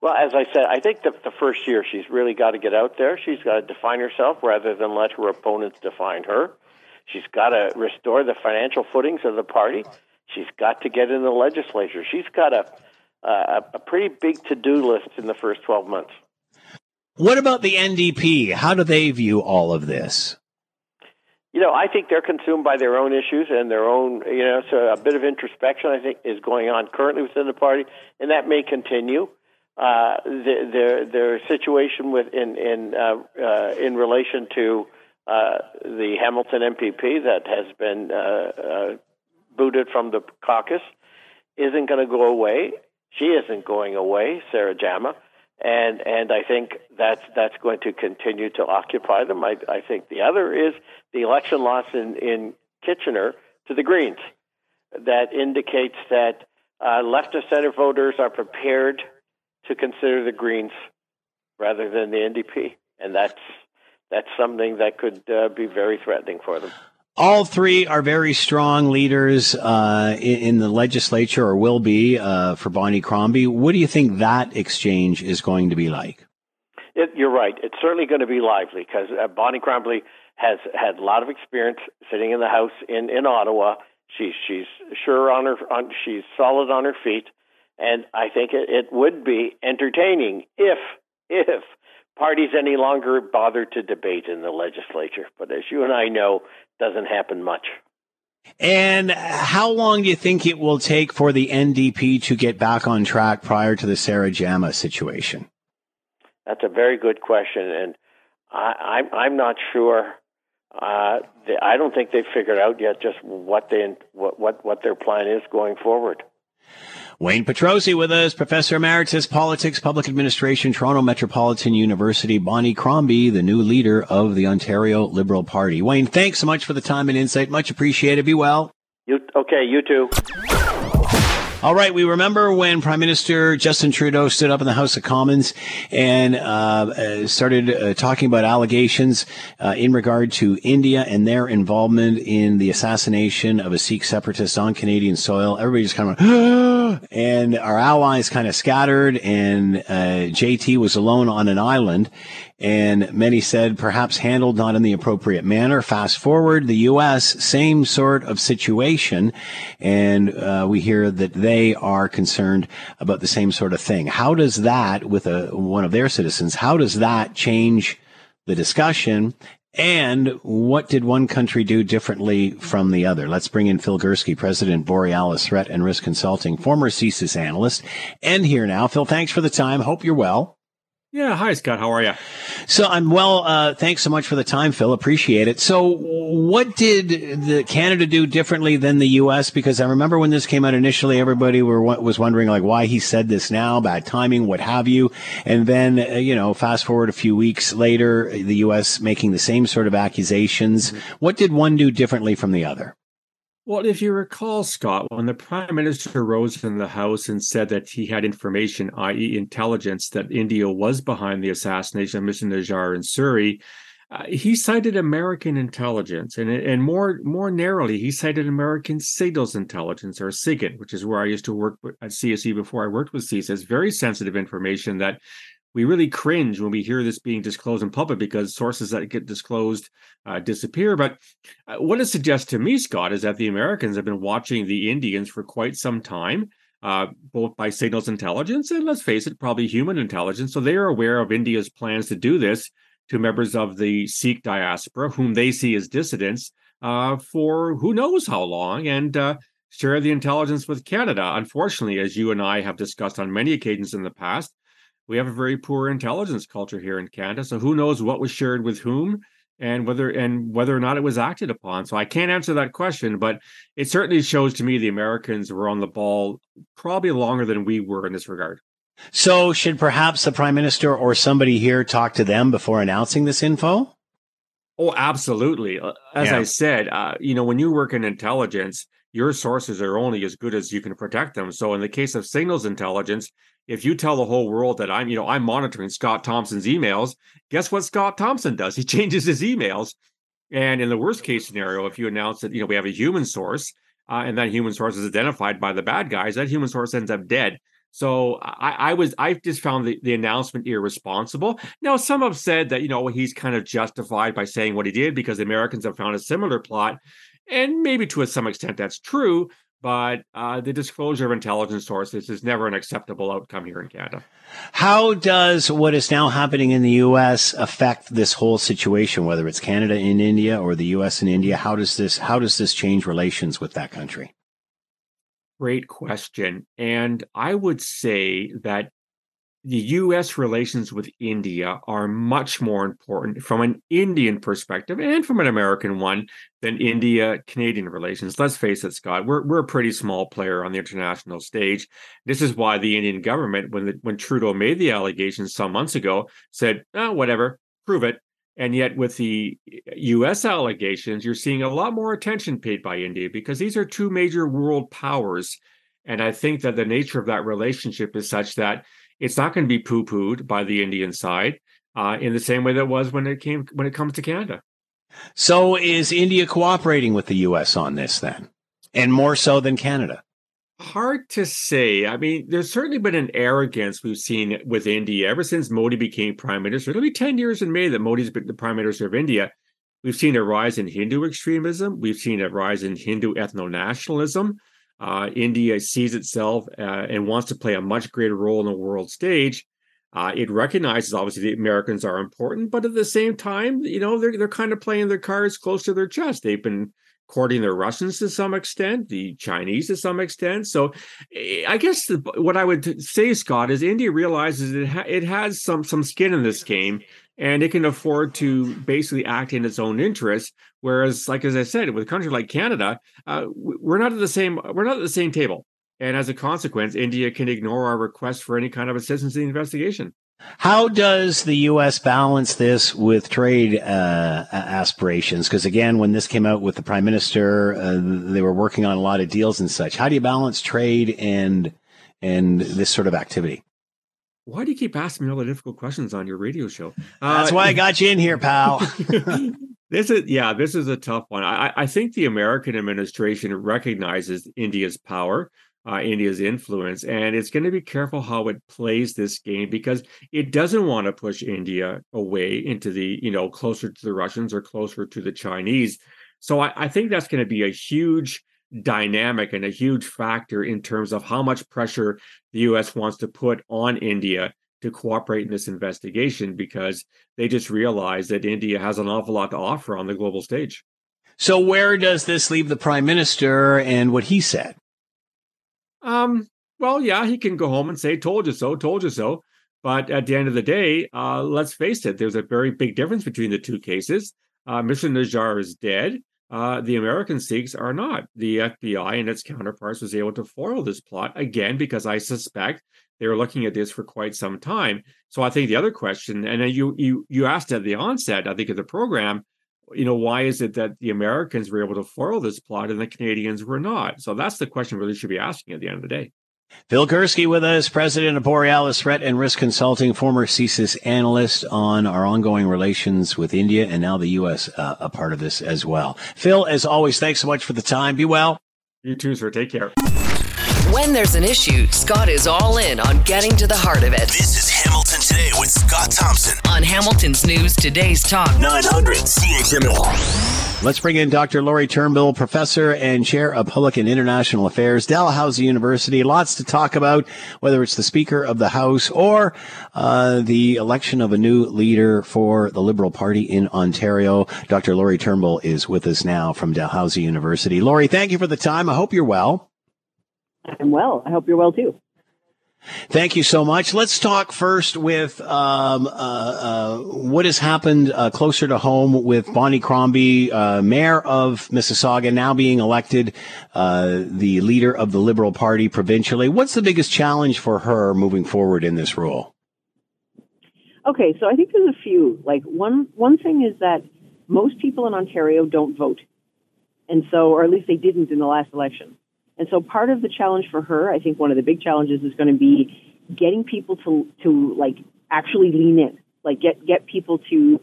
Well, as I said, I think the, the first year she's really got to get out there. She's got to define herself rather than let her opponents define her. She's got to restore the financial footings of the party. She's got to get in the legislature. She's got to uh, a pretty big to do list in the first 12 months. What about the NDP? How do they view all of this? You know, I think they're consumed by their own issues and their own, you know, so a bit of introspection, I think, is going on currently within the party, and that may continue. Uh, the, their their situation with in in uh, uh, in relation to uh, the Hamilton MPP that has been uh, uh, booted from the caucus isn't going to go away, she isn't going away, Sarah Jama, and and I think that's that's going to continue to occupy them. I, I think the other is the election loss in in Kitchener to the Greens. That indicates that uh, left of center voters are prepared to consider the Greens rather than the NDP, and that's that's something that could uh, be very threatening for them. All three are very strong leaders uh, in, in, the legislature, or will be uh, for Bonnie Crombie. What do you think that exchange is going to be like? It, you're right. It's certainly going to be lively because uh, Bonnie Crombie has had a lot of experience sitting in the House in, in Ottawa. She's she's sure on her on, she's solid on her feet, and I think it, it would be entertaining if if parties any longer bother to debate in the legislature. But as you and I know, doesn't happen much. And how long do you think it will take for the NDP to get back on track prior to the Sarah Jama situation? That's a very good question, and I, I'm I'm not sure. Uh, they, I don't think they've figured out yet just what they what what what their plan is going forward. Wayne Petrozzi with us, Professor Emeritus, Politics, Public Administration, Toronto Metropolitan University. Bonnie Crombie, the new leader of the Ontario Liberal Party. Wayne, thanks so much for the time and insight. Much appreciated. Be well. You okay? You too. All right, we remember when Prime Minister Justin Trudeau stood up in the House of Commons and uh, uh, started uh, talking about allegations uh, in regard to India and their involvement in the assassination of a Sikh separatist on Canadian soil. Everybody just kind of and our allies kind of scattered, and uh, JT was alone on an island. And many said perhaps handled not in the appropriate manner. Fast forward, the U.S., same sort of situation. And uh, we hear that they are concerned about the same sort of thing. How does that, with a, one of their citizens, how does that change the discussion? And what did one country do differently from the other? Let's bring in Phil Gurski, President Borealis Threat and Risk Consulting, former CSIS analyst, and here now. Phil, thanks for the time. Hope you're well. Yeah. Hi, Scott. How are you? So I'm well. Uh, thanks so much for the time, Phil. Appreciate it. So, what did the Canada do differently than the U.S.? Because I remember when this came out initially, everybody were was wondering like why he said this now, bad timing, what have you. And then, uh, you know, fast forward a few weeks later, the U.S. making the same sort of accusations. Mm-hmm. What did one do differently from the other? Well, if you recall, Scott, when the prime minister rose in the House and said that he had information, i.e., intelligence, that India was behind the assassination of Mr. Nijjar in Surrey, uh, he cited American intelligence, and and more more narrowly, he cited American signals intelligence, or SIGINT, which is where I used to work at CSE before I worked with CSIS. Very sensitive information that we really cringe when we hear this being disclosed in public because sources that get disclosed uh, disappear. But uh, what it suggests to me, Scott, is that the Americans have been watching the Indians for quite some time. Uh, both by signals intelligence and let's face it, probably human intelligence. So they are aware of India's plans to do this to members of the Sikh diaspora, whom they see as dissidents, uh, for who knows how long, and uh, share the intelligence with Canada. Unfortunately, as you and I have discussed on many occasions in the past, we have a very poor intelligence culture here in Canada. So who knows what was shared with whom and whether and whether or not it was acted upon. So I can't answer that question, but it certainly shows to me the Americans were on the ball probably longer than we were in this regard. So should perhaps the prime minister or somebody here talk to them before announcing this info? Oh, absolutely. Uh, as yeah. I said, uh, you know, when you work in intelligence, your sources are only as good as you can protect them. So in the case of signals intelligence, if you tell the whole world that I'm, you know, I'm monitoring Scott Thompson's emails, guess what Scott Thompson does? He *laughs* changes his emails. And in the worst case scenario, if you announce that, you know, we have a human source uh, and that human source is identified by the bad guys, that human source ends up dead. So I, I was I just found the, the announcement irresponsible. Now some have said that you know he's kind of justified by saying what he did because the Americans have found a similar plot, and maybe to some extent that's true but uh, the disclosure of intelligence sources is never an acceptable outcome here in Canada. How does what is now happening in the U.S. affect this whole situation, whether it's Canada and India or the U.S. and India? How does this how does this change relations with that country? Great question, and I would say that the US relations with India are much more important from an Indian perspective and from an American one than India Canadian relations. Let's face it, Scott, we're, we're a pretty small player on the international stage. This is why the Indian government, when, the, when Trudeau made the allegations some months ago, said, oh, whatever, prove it. And yet, with the US allegations, you're seeing a lot more attention paid by India because these are two major world powers. And I think that the nature of that relationship is such that it's not going to be poo pooed by the Indian side uh, in the same way that it was when it came when it comes to Canada. So is India cooperating with the U.S. on this then, and more so than Canada? Hard to say. I mean, there's certainly been an arrogance we've seen with India ever since Modi became prime minister. It'll be 10 years in May that Modi's been the prime minister of India. We've seen a rise in Hindu extremism. We've seen a rise in Hindu ethno nationalism. Uh, India sees itself uh, and wants to play a much greater role in the world stage. Uh, it recognizes obviously the Americans are important, but at the same time, you know, they're they're kind of playing their cards close to their chest. They've been courting the Russians to some extent, the Chinese to some extent. So, eh, I guess the, what I would say, Scott, is India realizes it ha- it has some some skin in this game, and it can afford to basically act in its own interest. Whereas, like as I said, with a country like Canada, uh, we're not at the same we're not at the same table, and as a consequence, India can ignore our request for any kind of assistance in the investigation. How does the U.S. balance this with trade uh, aspirations? Because again, when this came out with the prime minister, uh, they were working on a lot of deals and such. How do you balance trade and and this sort of activity? Why do you keep asking me all the difficult questions on your radio show? That's uh, why I got you in here, pal. *laughs* this is yeah, this is a tough one. I, I think the American administration recognizes India's power uh, India's influence. And it's going to be careful how it plays this game because it doesn't want to push India away into the, you know, closer to the Russians or closer to the Chinese. So I, I think that's going to be a huge dynamic and a huge factor in terms of how much pressure the US wants to put on India to cooperate in this investigation because they just realize that India has an awful lot to offer on the global stage. So, where does this leave the prime minister and what he said? Um, well, yeah, he can go home and say, told you so, told you so. But at the end of the day, uh, let's face it, there's a very big difference between the two cases. Uh, Mr. Nijjar is dead. Uh, the American Sikhs are not. The FBI and its counterparts was able to foil this plot again because I suspect they were looking at this for quite some time. So I think the other question, and you you you asked at the onset, I think of the program, you know, why is it that the Americans were able to foil this plot and the Canadians were not? So that's the question really should be asking at the end of the day. Phil Gurski with us, president of Borealis Threat and Risk Consulting, former CSIS analyst on our ongoing relations with India and now the U.S. Uh, a part of this as well. Phil, as always, thanks so much for the time. Be well. You too, sir. Take care. When there's an issue, Scott is all in on getting to the heart of it. This is Hamilton Today with Scott Thompson on Hamilton's News Today's Talk 900 CHML. Let's bring in Dr. Lori Turnbull, professor and chair of public and international affairs, Dalhousie University. Lots to talk about, whether it's the Speaker of the House or uh, the election of a new leader for the Liberal Party in Ontario. Dr. Lori Turnbull is with us now from Dalhousie University. Lori, thank you for the time. I hope you're well. I'm well. I hope you're well too. Thank you so much. Let's talk first with um, uh, uh, what has happened uh, closer to home with Bonnie Crombie, uh, mayor of Mississauga, now being elected uh, the leader of the Liberal Party provincially. What's the biggest challenge for her moving forward in this role? Okay, so I think there's a few. Like one one thing is that most people in Ontario don't vote, and so, or at least they didn't in the last election. And so part of the challenge for her, I think one of the big challenges is going to be getting people to, to like actually lean in, like get, get people to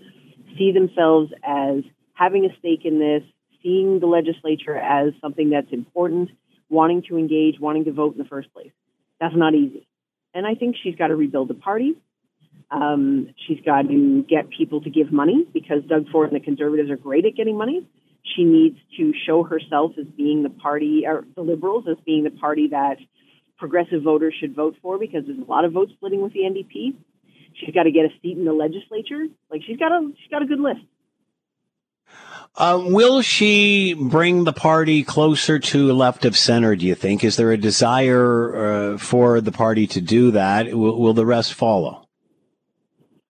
see themselves as having a stake in this, seeing the legislature as something that's important, wanting to engage, wanting to vote in the first place. That's not easy. And I think she's got to rebuild the party. Um, she's got to get people to give money because Doug Ford and the Conservatives are great at getting money. She needs to show herself as being the party, or the Liberals as being the party that progressive voters should vote for because there's a lot of vote splitting with the NDP. She's got to get a seat in the legislature. Like she's got a she's got a good list. Uh, will she bring the party closer to left of center? Do you think? Is there a desire uh, for the party to do that? Will, will the rest follow?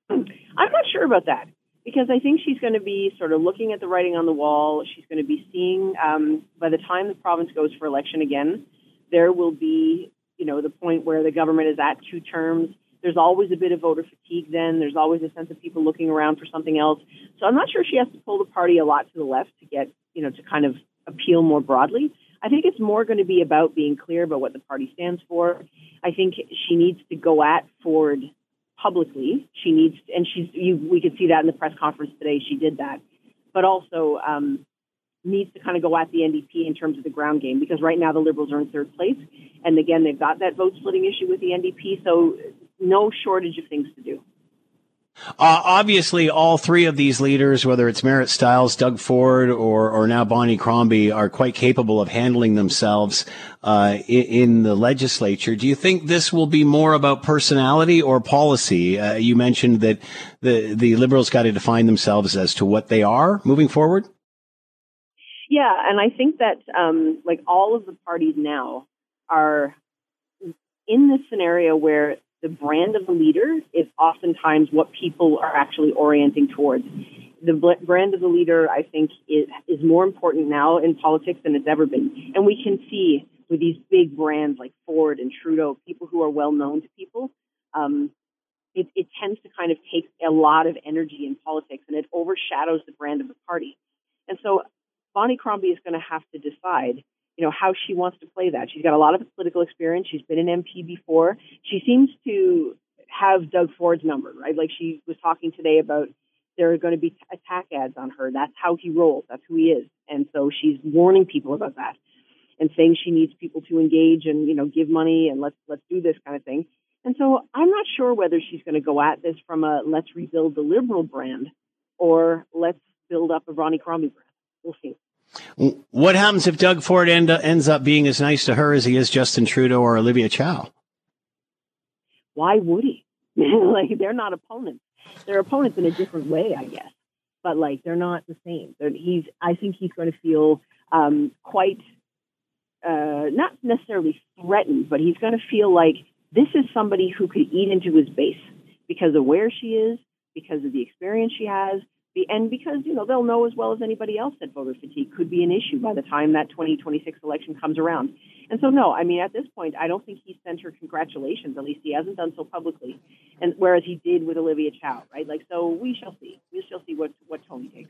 I'm not sure about that because I think she's going to be sort of looking at the writing on the wall. She's going to be seeing um, by the time the province goes for election again, there will be, you know, the point where the government is at two terms. There's always a bit of voter fatigue then. There's always a sense of people looking around for something else. So I'm not sure she has to pull the party a lot to the left to get, you know, to kind of appeal more broadly. I think it's more going to be about being clear about what the party stands for. I think she needs to go at Ford publicly. She needs, and she's, you, we could see that in the press conference today. She did that, but also um, needs to kind of go at the NDP in terms of the ground game because right now the Liberals are in third place, and again they've got that vote splitting issue with the NDP. So no shortage of things to do. Uh, obviously, all three of these leaders, whether it's Marit Stiles, Doug Ford, or, or now Bonnie Crombie, are quite capable of handling themselves uh, in, in, the legislature. Do you think this will be more about personality or policy? Uh, you mentioned that the the Liberals got to define themselves as to what they are moving forward. Yeah, and I think that um, like all of the parties now are in this scenario where the brand of the leader is oftentimes what people are actually orienting towards. The brand of the leader, I think, is, is more important now in politics than it's ever been. And we can see with these big brands like Ford and Trudeau, people who are well known to people, um, it, it tends to kind of take a lot of energy in politics and it overshadows the brand of the party. And so Bonnie Crombie is going to have to decide you know, how she wants to play that. She's got a lot of political experience. She's been an MP before. She seems to have Doug Ford's number, right? Like she was talking today about there are going to be attack ads on her. That's how he rolls. That's who he is. And so she's warning people about that and saying she needs people to engage and, you know, give money and let's, let's do this kind of thing. And so I'm not sure whether she's going to go at this from a let's rebuild the liberal brand or let's build up a Bonnie Crombie brand. We'll see. What happens if Doug Ford end, ends up being as nice to her as he is Justin Trudeau or Olivia Chow? Why would he? *laughs* like they're not opponents. They're opponents in a different way, I guess. But like they're not the same. They're, he's. I think he's going to feel um, quite uh, not necessarily threatened, but he's going to feel like this is somebody who could eat into his base because of where she is, because of the experience she has, and because you know they'll know as well as anybody else that voter fatigue could be an issue by the time that 2026 election comes around. And so, no, I mean at this point, I don't think he sent her congratulations. At least he hasn't done so publicly, and whereas he did with Olivia Chow, right? Like, so we shall see. We shall see what what Tony takes.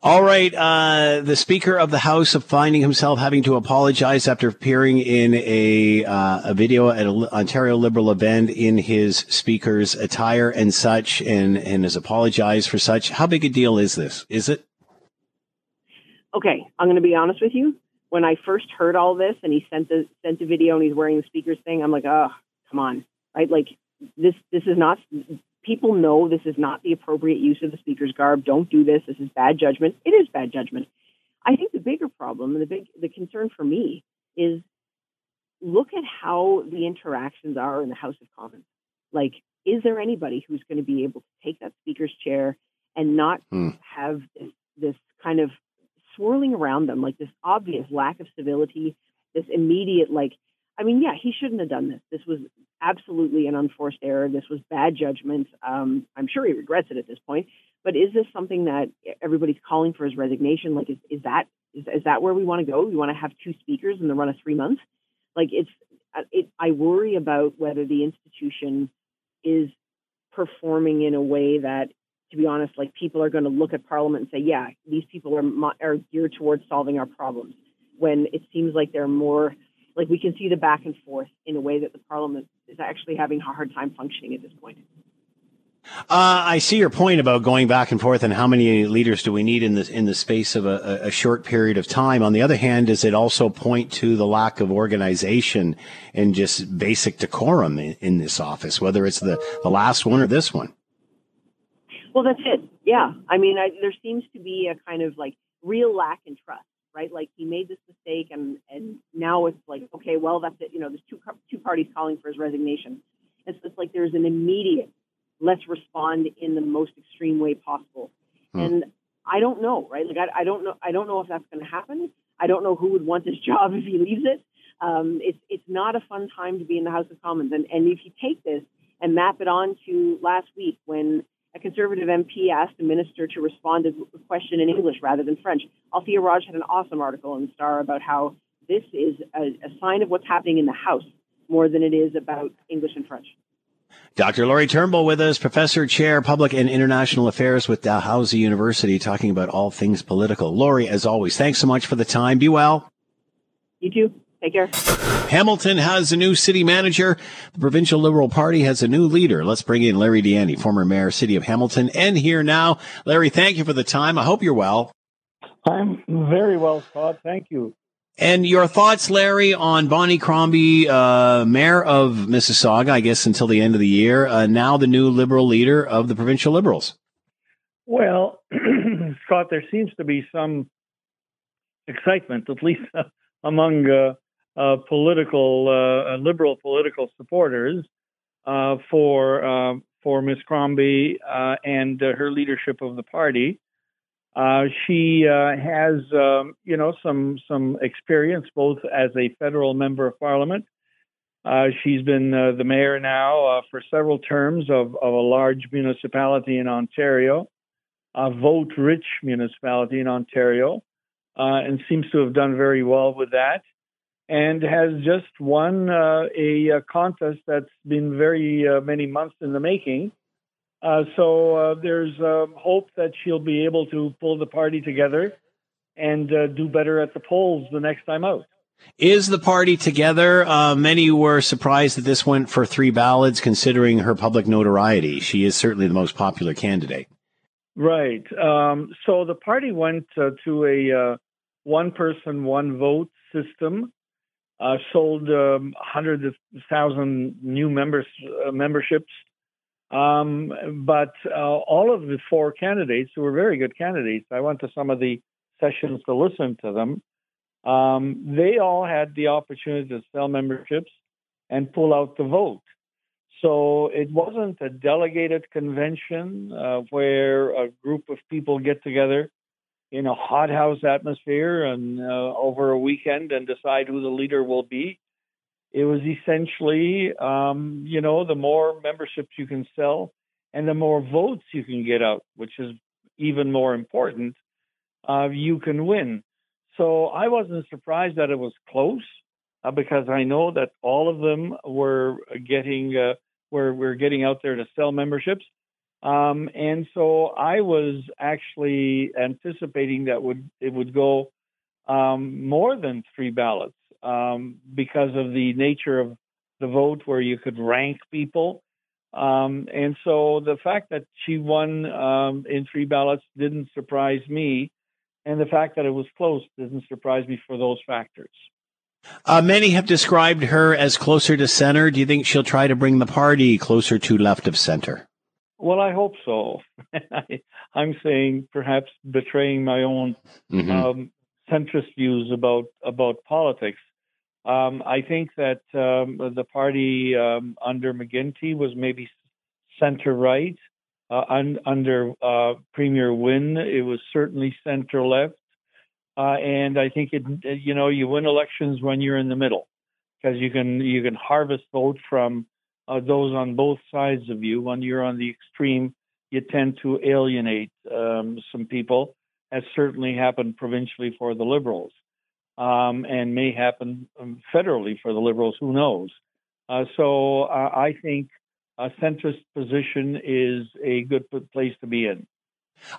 All right. Uh, the Speaker of the House of finding himself having to apologize after appearing in a uh, a video at an Ontario Liberal event in his Speaker's attire and such, and and has apologized for such. How big a deal is this? Is it? Okay, I'm going to be honest with you. When I first heard all this, and he sent the sent the video, and he's wearing the Speaker's thing, I'm like, oh, come on, right? Like this this is not people know this is not the appropriate use of the speaker's garb. Don't do this. This is bad judgment. It is bad judgment. I think the bigger problem and the big the concern for me is look at how the interactions are in the House of Commons. Like, is there anybody who's going to be able to take that speaker's chair and not hmm. have this, this kind of swirling around them, like this obvious lack of civility, this immediate like I mean, yeah, he shouldn't have done this. This was absolutely an unforced error. This was bad judgment. Um, I'm sure he regrets it at this point. But is this something that everybody's calling for his resignation? Like, is, is that is, is that where we want to go? We want to have two speakers in the run of three months? Like, it's uh, it, I worry about whether the institution is performing in a way that, to be honest, like people are going to look at Parliament and say, yeah, these people are are geared towards solving our problems. When it seems like they're more like we can see the back and forth in a way that the parliament is actually having a hard time functioning at this point. Uh, I see your point about going back and forth and how many leaders do we need in the in the space of a, a, short period of time. On the other hand, does it also point to the lack of organization and just basic decorum in, in this office, whether it's the, the last one or this one? Well, that's it. Yeah, I mean, I, there seems to be a kind of like real lack in trust right? Like he made this mistake, and and now it's like, okay, well, that's it. You know, there's two two parties calling for his resignation. and so It's like there's an immediate let's respond in the most extreme way possible. Hmm. And I don't know, right? Like I, I don't know. I don't know if that's going to happen. I don't know who would want this *laughs* job if he leaves it. Um, it's it's not a fun time to be in the House of Commons. And and if you take this and map it on to last week when a Conservative MP asked the minister to respond to a question in English rather than French. Althia Raj had an awesome article in the Star about how this is a, a sign of what's happening in the House more than it is about English and French. Dr. Lori Turnbull with us, Professor, Chair, Public and International Affairs with Dalhousie University, talking about all things political. Lori, as always, thanks so much for the time. Be well. You too. Take care. Hamilton has a new city manager. The provincial Liberal Party has a new leader. Let's bring in Larry Di Ianni, former mayor, city of Hamilton, and here now. Larry, thank you for the time. I hope you're well. I'm very well, Scott. Thank you. And your thoughts, Larry, on Bonnie Crombie, uh, mayor of Mississauga, I guess until the end of the year, uh, now the new Liberal leader of the provincial Liberals? Well, *clears throat* Scott, there seems to be some excitement, at least *laughs* among uh, political uh, liberal political supporters, uh, for uh, for Miss Crombie and her leadership of the party. she has, um, you know, some some experience both as a federal member of parliament. she's been the mayor now for several terms of, of a large municipality in Ontario, a vote-rich municipality in Ontario uh, and seems to have done very well with that. And has just won uh, a, a, contest that's been very uh, many months in the making. Uh, so uh, there's um, hope that she'll be able to pull the party together and uh, do better at the polls the next time out. Is the party together? Uh, many were surprised that this went for three ballots, considering her public notoriety. She is certainly the most popular candidate. Right. Um, so the party went uh, to a uh, one person, one vote system. Uh, sold um, hundreds of thousand new members uh, memberships, um, but uh, all of the four candidates who were very good candidates, I went to some of the sessions to listen to them. Um, they all had the opportunity to sell memberships and pull out the vote. So it wasn't a delegated convention uh, where a group of people get together in a hothouse atmosphere and uh, over a weekend and decide who the leader will be. It was essentially, um, you know, the more memberships you can sell and the more votes you can get out, which is even more important, uh, you can win. So I wasn't surprised that it was close uh, because I know that all of them were getting uh, were were getting out there to sell memberships. Um, and so I was actually anticipating that would it would go um, more than three ballots um, because of the nature of the vote, where you could rank people. Um, and so the fact that she won um, in three ballots didn't surprise me, and the fact that it was close didn't surprise me for those factors. Uh, many have described her as closer to center. Do you think she'll try to bring the party closer to left of center? Well, I hope so. *laughs* I, am saying perhaps betraying my own mm-hmm. um, centrist views about about politics. Um, I think that um, the party um, under McGuinty was maybe center right. Uh, un, under uh, Premier Wynne, it was certainly center left. Uh, and I think it, you know, you win elections when you're in the middle because you can you can harvest vote from those on both sides of you. When you're on the extreme, you tend to alienate um, some people, as certainly happened provincially for the Liberals, um, and may happen um, federally for the Liberals. Who knows? Uh, so uh, I think a centrist position is a good place to be in.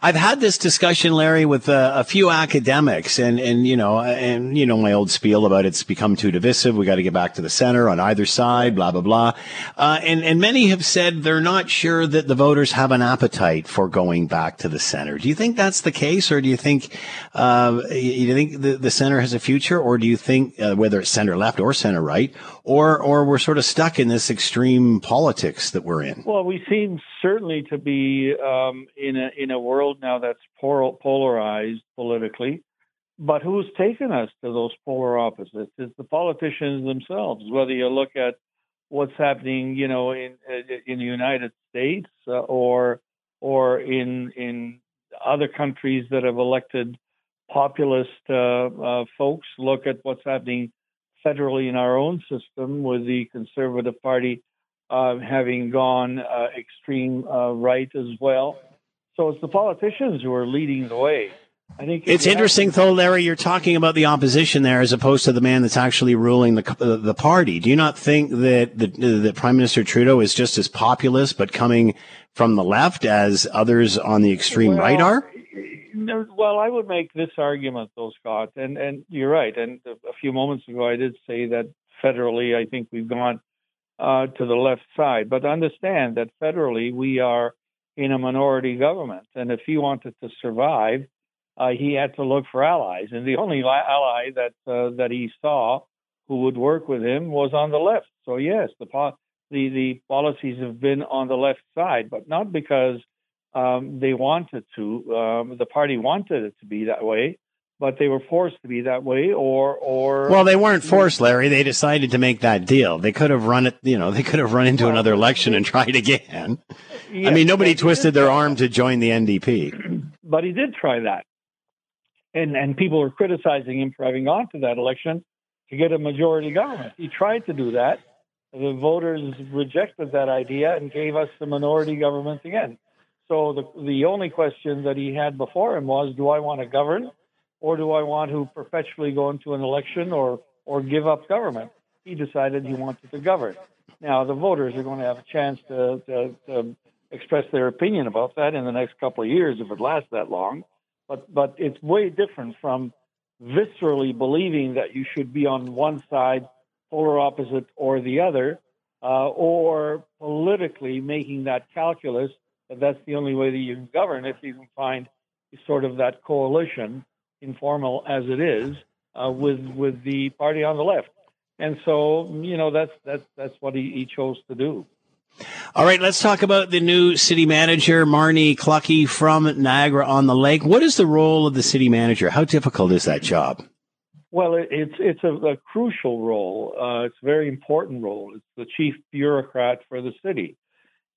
I've had this discussion, Larry, with uh, a few academics, and and you know, and you know, my old spiel about it's become too divisive. We got to get back to the center on either side, blah blah blah. Uh, and and many have said they're not sure that the voters have an appetite for going back to the center. Do you think that's the case, or do you think uh, you think the, the center has a future, or do you think uh, whether it's center left or center right, or or we're sort of stuck in this extreme politics that we're in? Well, we seem certainly to be um, in a in a world now that's polarized politically. But who's taken us to those polar opposites? It's the politicians themselves. Whether you look at what's happening, you know, in in the United States uh, or or in in other countries that have elected populist uh, uh, folks, look at what's happening federally in our own system with the Conservative Party uh, having gone uh, extreme uh, right as well. So it's the politicians who are leading the way. I think it's interesting, though, Larry. You're talking about the opposition there, as opposed to the man that's actually ruling the uh, the party. Do you not think that the, that Prime Minister Trudeau is just as populist, but coming from the left as others on the extreme well, right are? Well, I would make this argument, though, Scott, and and you're right. And a few moments ago, I did say that federally, I think we've gone uh, to the left side. But understand that federally we are in a minority government, and if he wanted to survive, uh, he had to look for allies, and the only ally that uh, that he saw who would work with him was on the left. So yes, the po- the the policies have been on the left side, but not because um, they wanted to. Um, the party wanted it to be that way, but they were forced to be that way, or or Well, they weren't forced, Larry. They decided to make that deal. They could have run it, you know, they could have run into another election and tried again. I mean, nobody twisted their arm to join the NDP. *clears throat* but he did try that, and and people were criticizing him for having gone to that election to get a majority government. He tried to do that. The voters rejected that idea and gave us the minority government again. So the the only question that he had before him was, do I want to govern, or do I want to perpetually go into an election or or give up government? He decided he wanted to govern. Now the voters are going to have a chance to, to, to express their opinion about that in the next couple of years if it lasts that long. But but it's way different from viscerally believing that you should be on one side, polar opposite, or the other, uh, or politically making that calculus that that's the only way that you can govern if you can find sort of that coalition, informal as it is, uh, with with the party on the left. And so you know that's that's that's what he, he chose to do. All right, let's talk about the new city manager, Marnie Cluckie from Niagara on the Lake. What is the role of the city manager? How difficult is that job? Well, it, it's it's a, a crucial role. Uh, it's a very important role. It's the chief bureaucrat for the city,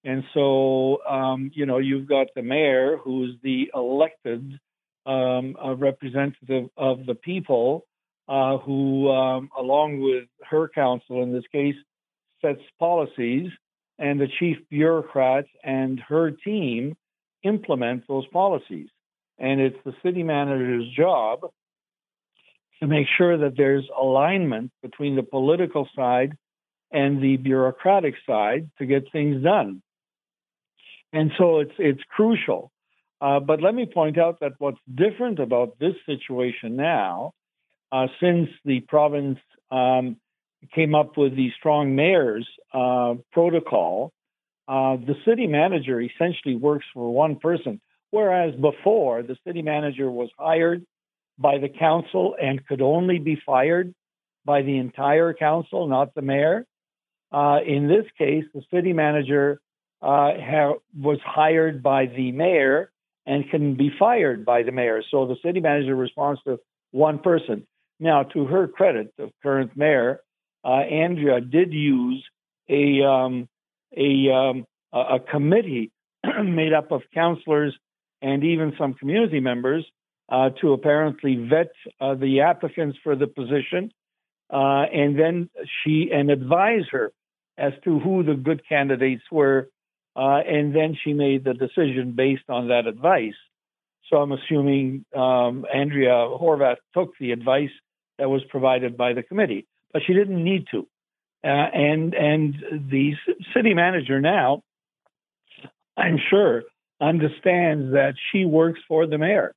and so um, you know you've got the mayor, who's the elected um, uh, representative of the people, uh, who, um, along with her council in this case, sets policies, and the chief bureaucrat and her team implement those policies. And it's the city manager's job to make sure that there's alignment between the political side and the bureaucratic side to get things done. And so it's it's crucial. Uh, but let me point out that what's different about this situation now, uh, since the province um, came up with the strong mayors uh, protocol, uh, the city manager essentially works for one person, whereas before the city manager was hired by the council and could only be fired by the entire council, not the mayor. Uh, in this case, the city manager ha- was hired by the mayor and can be fired by the mayor. So the city manager responds to one person. Now, to her credit, the current mayor, uh, Andrea, did use a um, a, um, a committee *clears throat* made up of councillors and even some community members uh, to apparently vet uh, the applicants for the position, uh, and then she and advise her as to who the good candidates were, uh, and then she made the decision based on that advice. So I'm assuming um, Andrea Horwath took the advice that was provided by the committee, but she didn't need to. Uh, and and the city manager now, I'm sure, understands that she works for the mayor.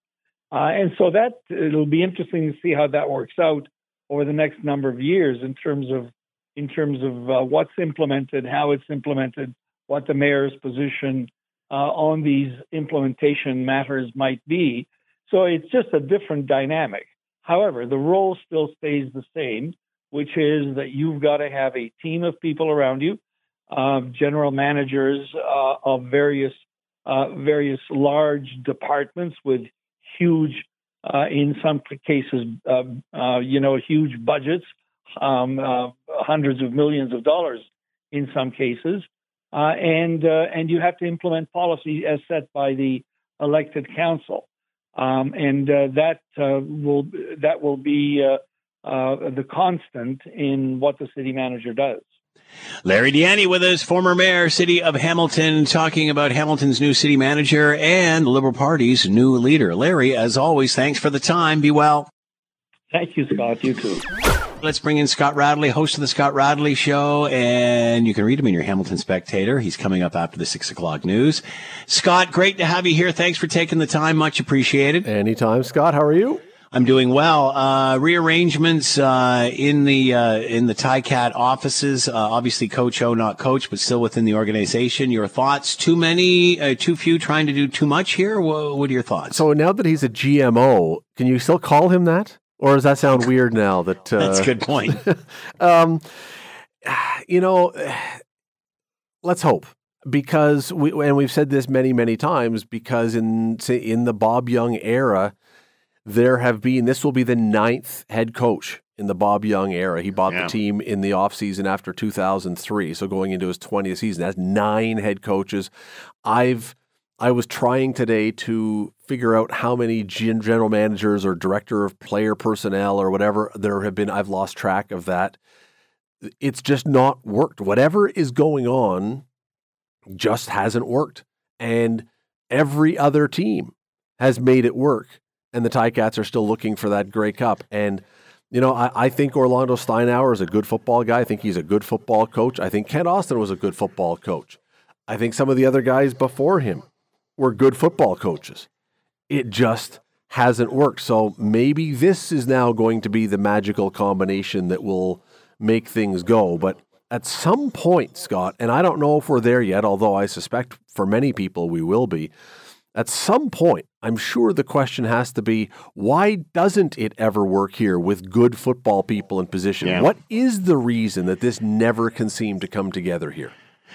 Uh, and so that it'll be interesting to see how that works out over the next number of years in terms of in terms of uh, what's implemented, how it's implemented, what the mayor's position uh, on these implementation matters might be. So it's just a different dynamic. However, the role still stays the same, which is that you've got to have a team of people around you, uh, general managers uh, of various uh, various large departments with huge, uh, in some cases, uh, uh, you know, huge budgets, um, hundreds of millions of dollars in some cases, uh, and uh, and you have to implement policy as set by the elected council, um, and that will that will be the constant in what the city manager does. Larry Di Ianni with us, former mayor, city of Hamilton, talking about Hamilton's new city manager and the Liberal Party's new leader. Larry, as always, thanks for the time. Be well. Thank you, Scott. You too. Let's bring in Scott Radley, host of the Scott Radley Show, and you can read him in your Hamilton Spectator. He's coming up after the six o'clock news. Scott, great to have you here. Thanks for taking the time. Much appreciated. Anytime, Scott. How are you? I'm doing well. Uh, rearrangements uh, in the uh, in the Ticat offices. Uh, obviously, Coach O, not coach, but still within the organization. Your thoughts? Too many? Uh, too few? Trying to do too much here? What, what are your thoughts? So now that he's a GMO, can you still call him that, or does that sound weird now? That uh, That's a good point. *laughs* um, you know, let's hope because we and we've said this many many times because in say, in the Bob Young era there have been this will be the ninth head coach in the Bob Young era. He bought Yeah. the team in the offseason after 2003, so going into his 20th season. That's nine head coaches. I've I was trying today to figure out how many gen- managers or director of player personnel or whatever there have been. I've lost track of that. It's just not worked. Whatever is going on just hasn't worked. And every other team has made it work. And the Ticats are still looking for that Grey Cup. And, you know, I, I think Orlando Steinauer is a good football guy. I think he's a good football coach. I think Kent Austin was a good football coach. I think some of the other guys before him were good football coaches. It just hasn't worked. So maybe this is now going to be the magical combination that will make things go. But at some point, Scott, and I don't know if we're there yet, although I suspect for many people we will be. At some point, I'm sure the question has to be why doesn't it ever work here with good football people in position? Yeah. What is the reason that this never can seem to come together here?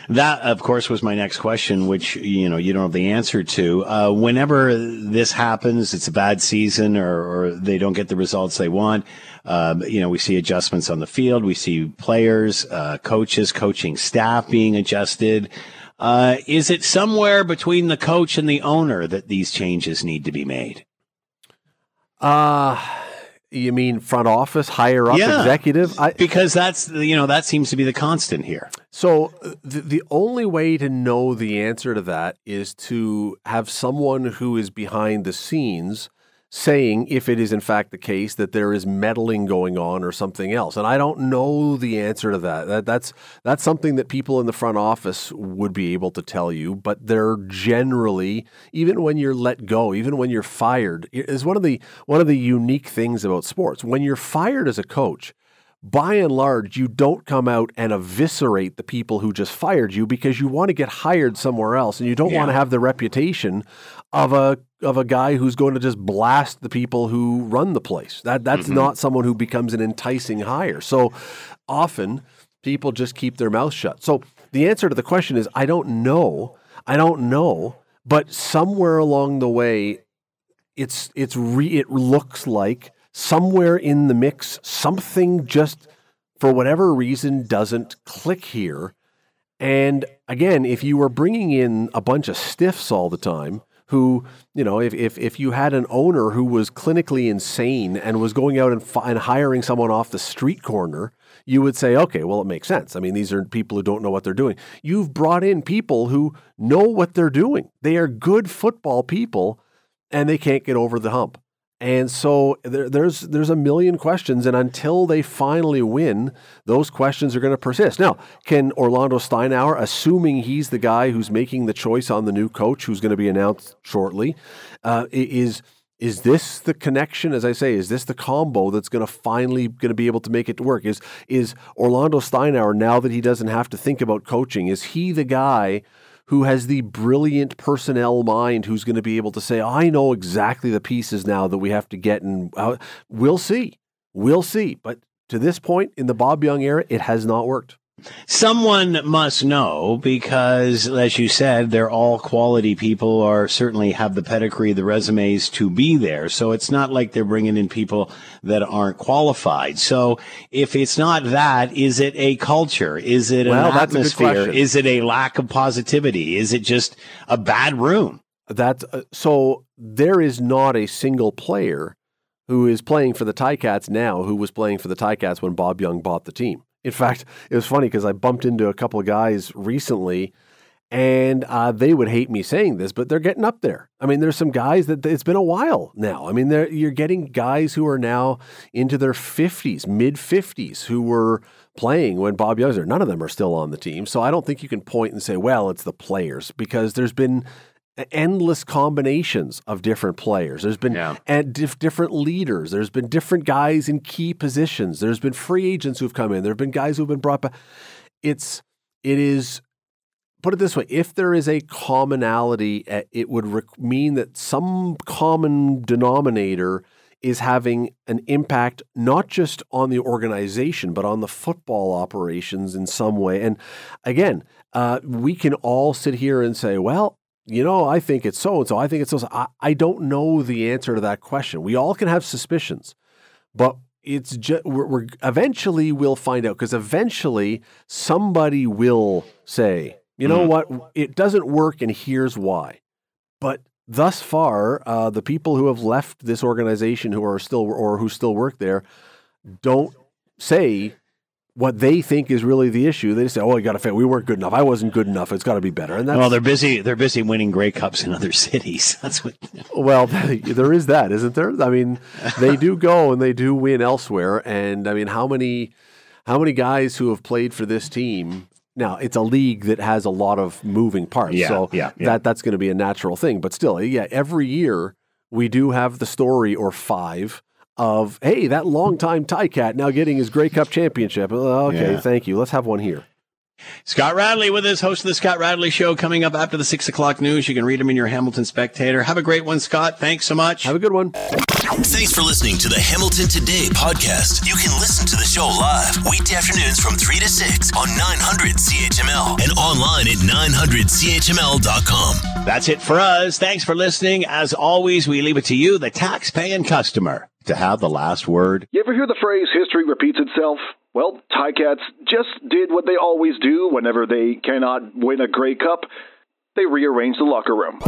That, of course, was my next question, which you know you don't have the answer to. Uh, whenever this happens, it's a bad season, or, or they don't get the results they want. Um, you know, we see adjustments on the field. We see players, uh, coaches, coaching staff being adjusted. Uh, is it somewhere between the coach and the owner that these changes need to be made? Uh you mean front office, higher up Yeah. executive? I, because that's you know that seems to be the constant here. So uh, the, the only way to know the answer to that is to have someone who is behind the scenes saying if it is in fact the case that there is meddling going on or something else. And I don't know the answer to that. that that's that's something that people in the front office would be able to tell you, but they're generally even when you're let go, even when you're fired, is one of the one of the unique things about sports. When you're fired as a coach, by and large, you don't come out and eviscerate the people who just fired you because you want to get hired somewhere else and you don't want to have the reputation of a of a guy who's going to just blast the people who run the place. That that's Mhm. not someone who becomes an enticing hire. So often people just keep their mouth shut. So the answer to the question is I don't know. I don't know, but somewhere along the way it's it's re, it looks like somewhere in the mix something just for whatever reason doesn't click here and again if you were bringing in a bunch of stiffs all the time who you know if if, if you had an owner who was clinically insane and was going out and, and hiring someone off the street corner you would say okay well it makes sense. I mean these are people who don't know what they're doing. You've brought in people who know what they're doing. They are good football people and they can't get over the hump. And so there, there's there's a million questions, and until they finally win, those questions are going to persist. Now, can Orlando Steinauer, assuming he's the guy who's making the choice on the new coach, who's going to be announced shortly, uh, is is this the connection? As I say, is this the combo that's going to finally going to be able to make it work? Is is Orlando Steinauer now that he doesn't have to think about coaching? Is he the guy? Who has the brilliant personnel mind who's going to be able to say, I know exactly the pieces now that we have to get. And uh, we'll see. We'll see. But to this point in the Bob Young era, it has not worked. Someone must know because, as you said, they're all quality people or certainly have the pedigree, the resumes to be there. So it's not like they're bringing in people that aren't qualified. So if it's not that, is it a culture? Is it an Well, that's a atmosphere? Is it a lack of positivity? Is it just a bad room? That uh, so there is not a single player who is playing for the Ticats now who was playing for the Ticats when Bob Young bought the team. In fact, it was funny because I bumped into a couple of guys recently, and uh, they would hate me saying this, but they're getting up there. I mean, there's some guys that it's been a while now. I mean, you're getting guys who are now into their 50s, mid 50s, who were playing when Bob Young's there. None of them are still on the team, so I don't think you can point and say, "Well, it's the players," because there's been endless combinations of different players. There's been and dif- different leaders. There's been different guys in key positions. There's been free agents who've come in. There have been guys who've been brought back. It's it is put it this way: if there is a commonality, it would rec- mean that some common denominator is having an impact not just on the organization but on the football operations in some way. And again, uh, we can all sit here and say, well. You know, I think it's so and so. I think it's so. I, I don't know the answer to that question. We all can have suspicions, but it's just we're, we're eventually we'll find out because eventually somebody will say, you know Mm. what, it doesn't work, and here's why. But thus far, uh, the people who have left this organization who are still or who still work there don't say what they think is really the issue. They say, "Oh, I got to fail. We weren't good enough. I wasn't good enough. It's got to be better." And that's well, they're busy. They're busy winning Grey Cups in other *laughs* cities. That's what. well, *laughs* there is that, isn't there? I mean, they do go and they do win elsewhere. And I mean, how many, how many guys who have played for this team? Now, it's a league that has a lot of moving parts, Yeah, so yeah, yeah. that that's going to be a natural thing. But still, yeah, every year we do have the story or five of hey, that longtime Ticat now getting his Grey Cup championship. Uh, Okay, Yeah. thank you. Let's have one here. Scott Radley with us, host of the Scott Radley Show, coming up after the six o'clock news. You can read him in your Hamilton Spectator. Have a great one, Scott. Thanks so much. Have a good one. Thanks for listening to the Hamilton Today podcast. You can listen to the show live weekday afternoons from 3 to 6 on 900 CHML and online at 900CHML.com. That's it for us. Thanks for listening. As always, we leave it to you, the tax-paying customer, to have the last word. You ever hear the phrase history repeats itself? Well, Ticats just did what they always do whenever they cannot win a Grey Cup. They rearrange the locker room.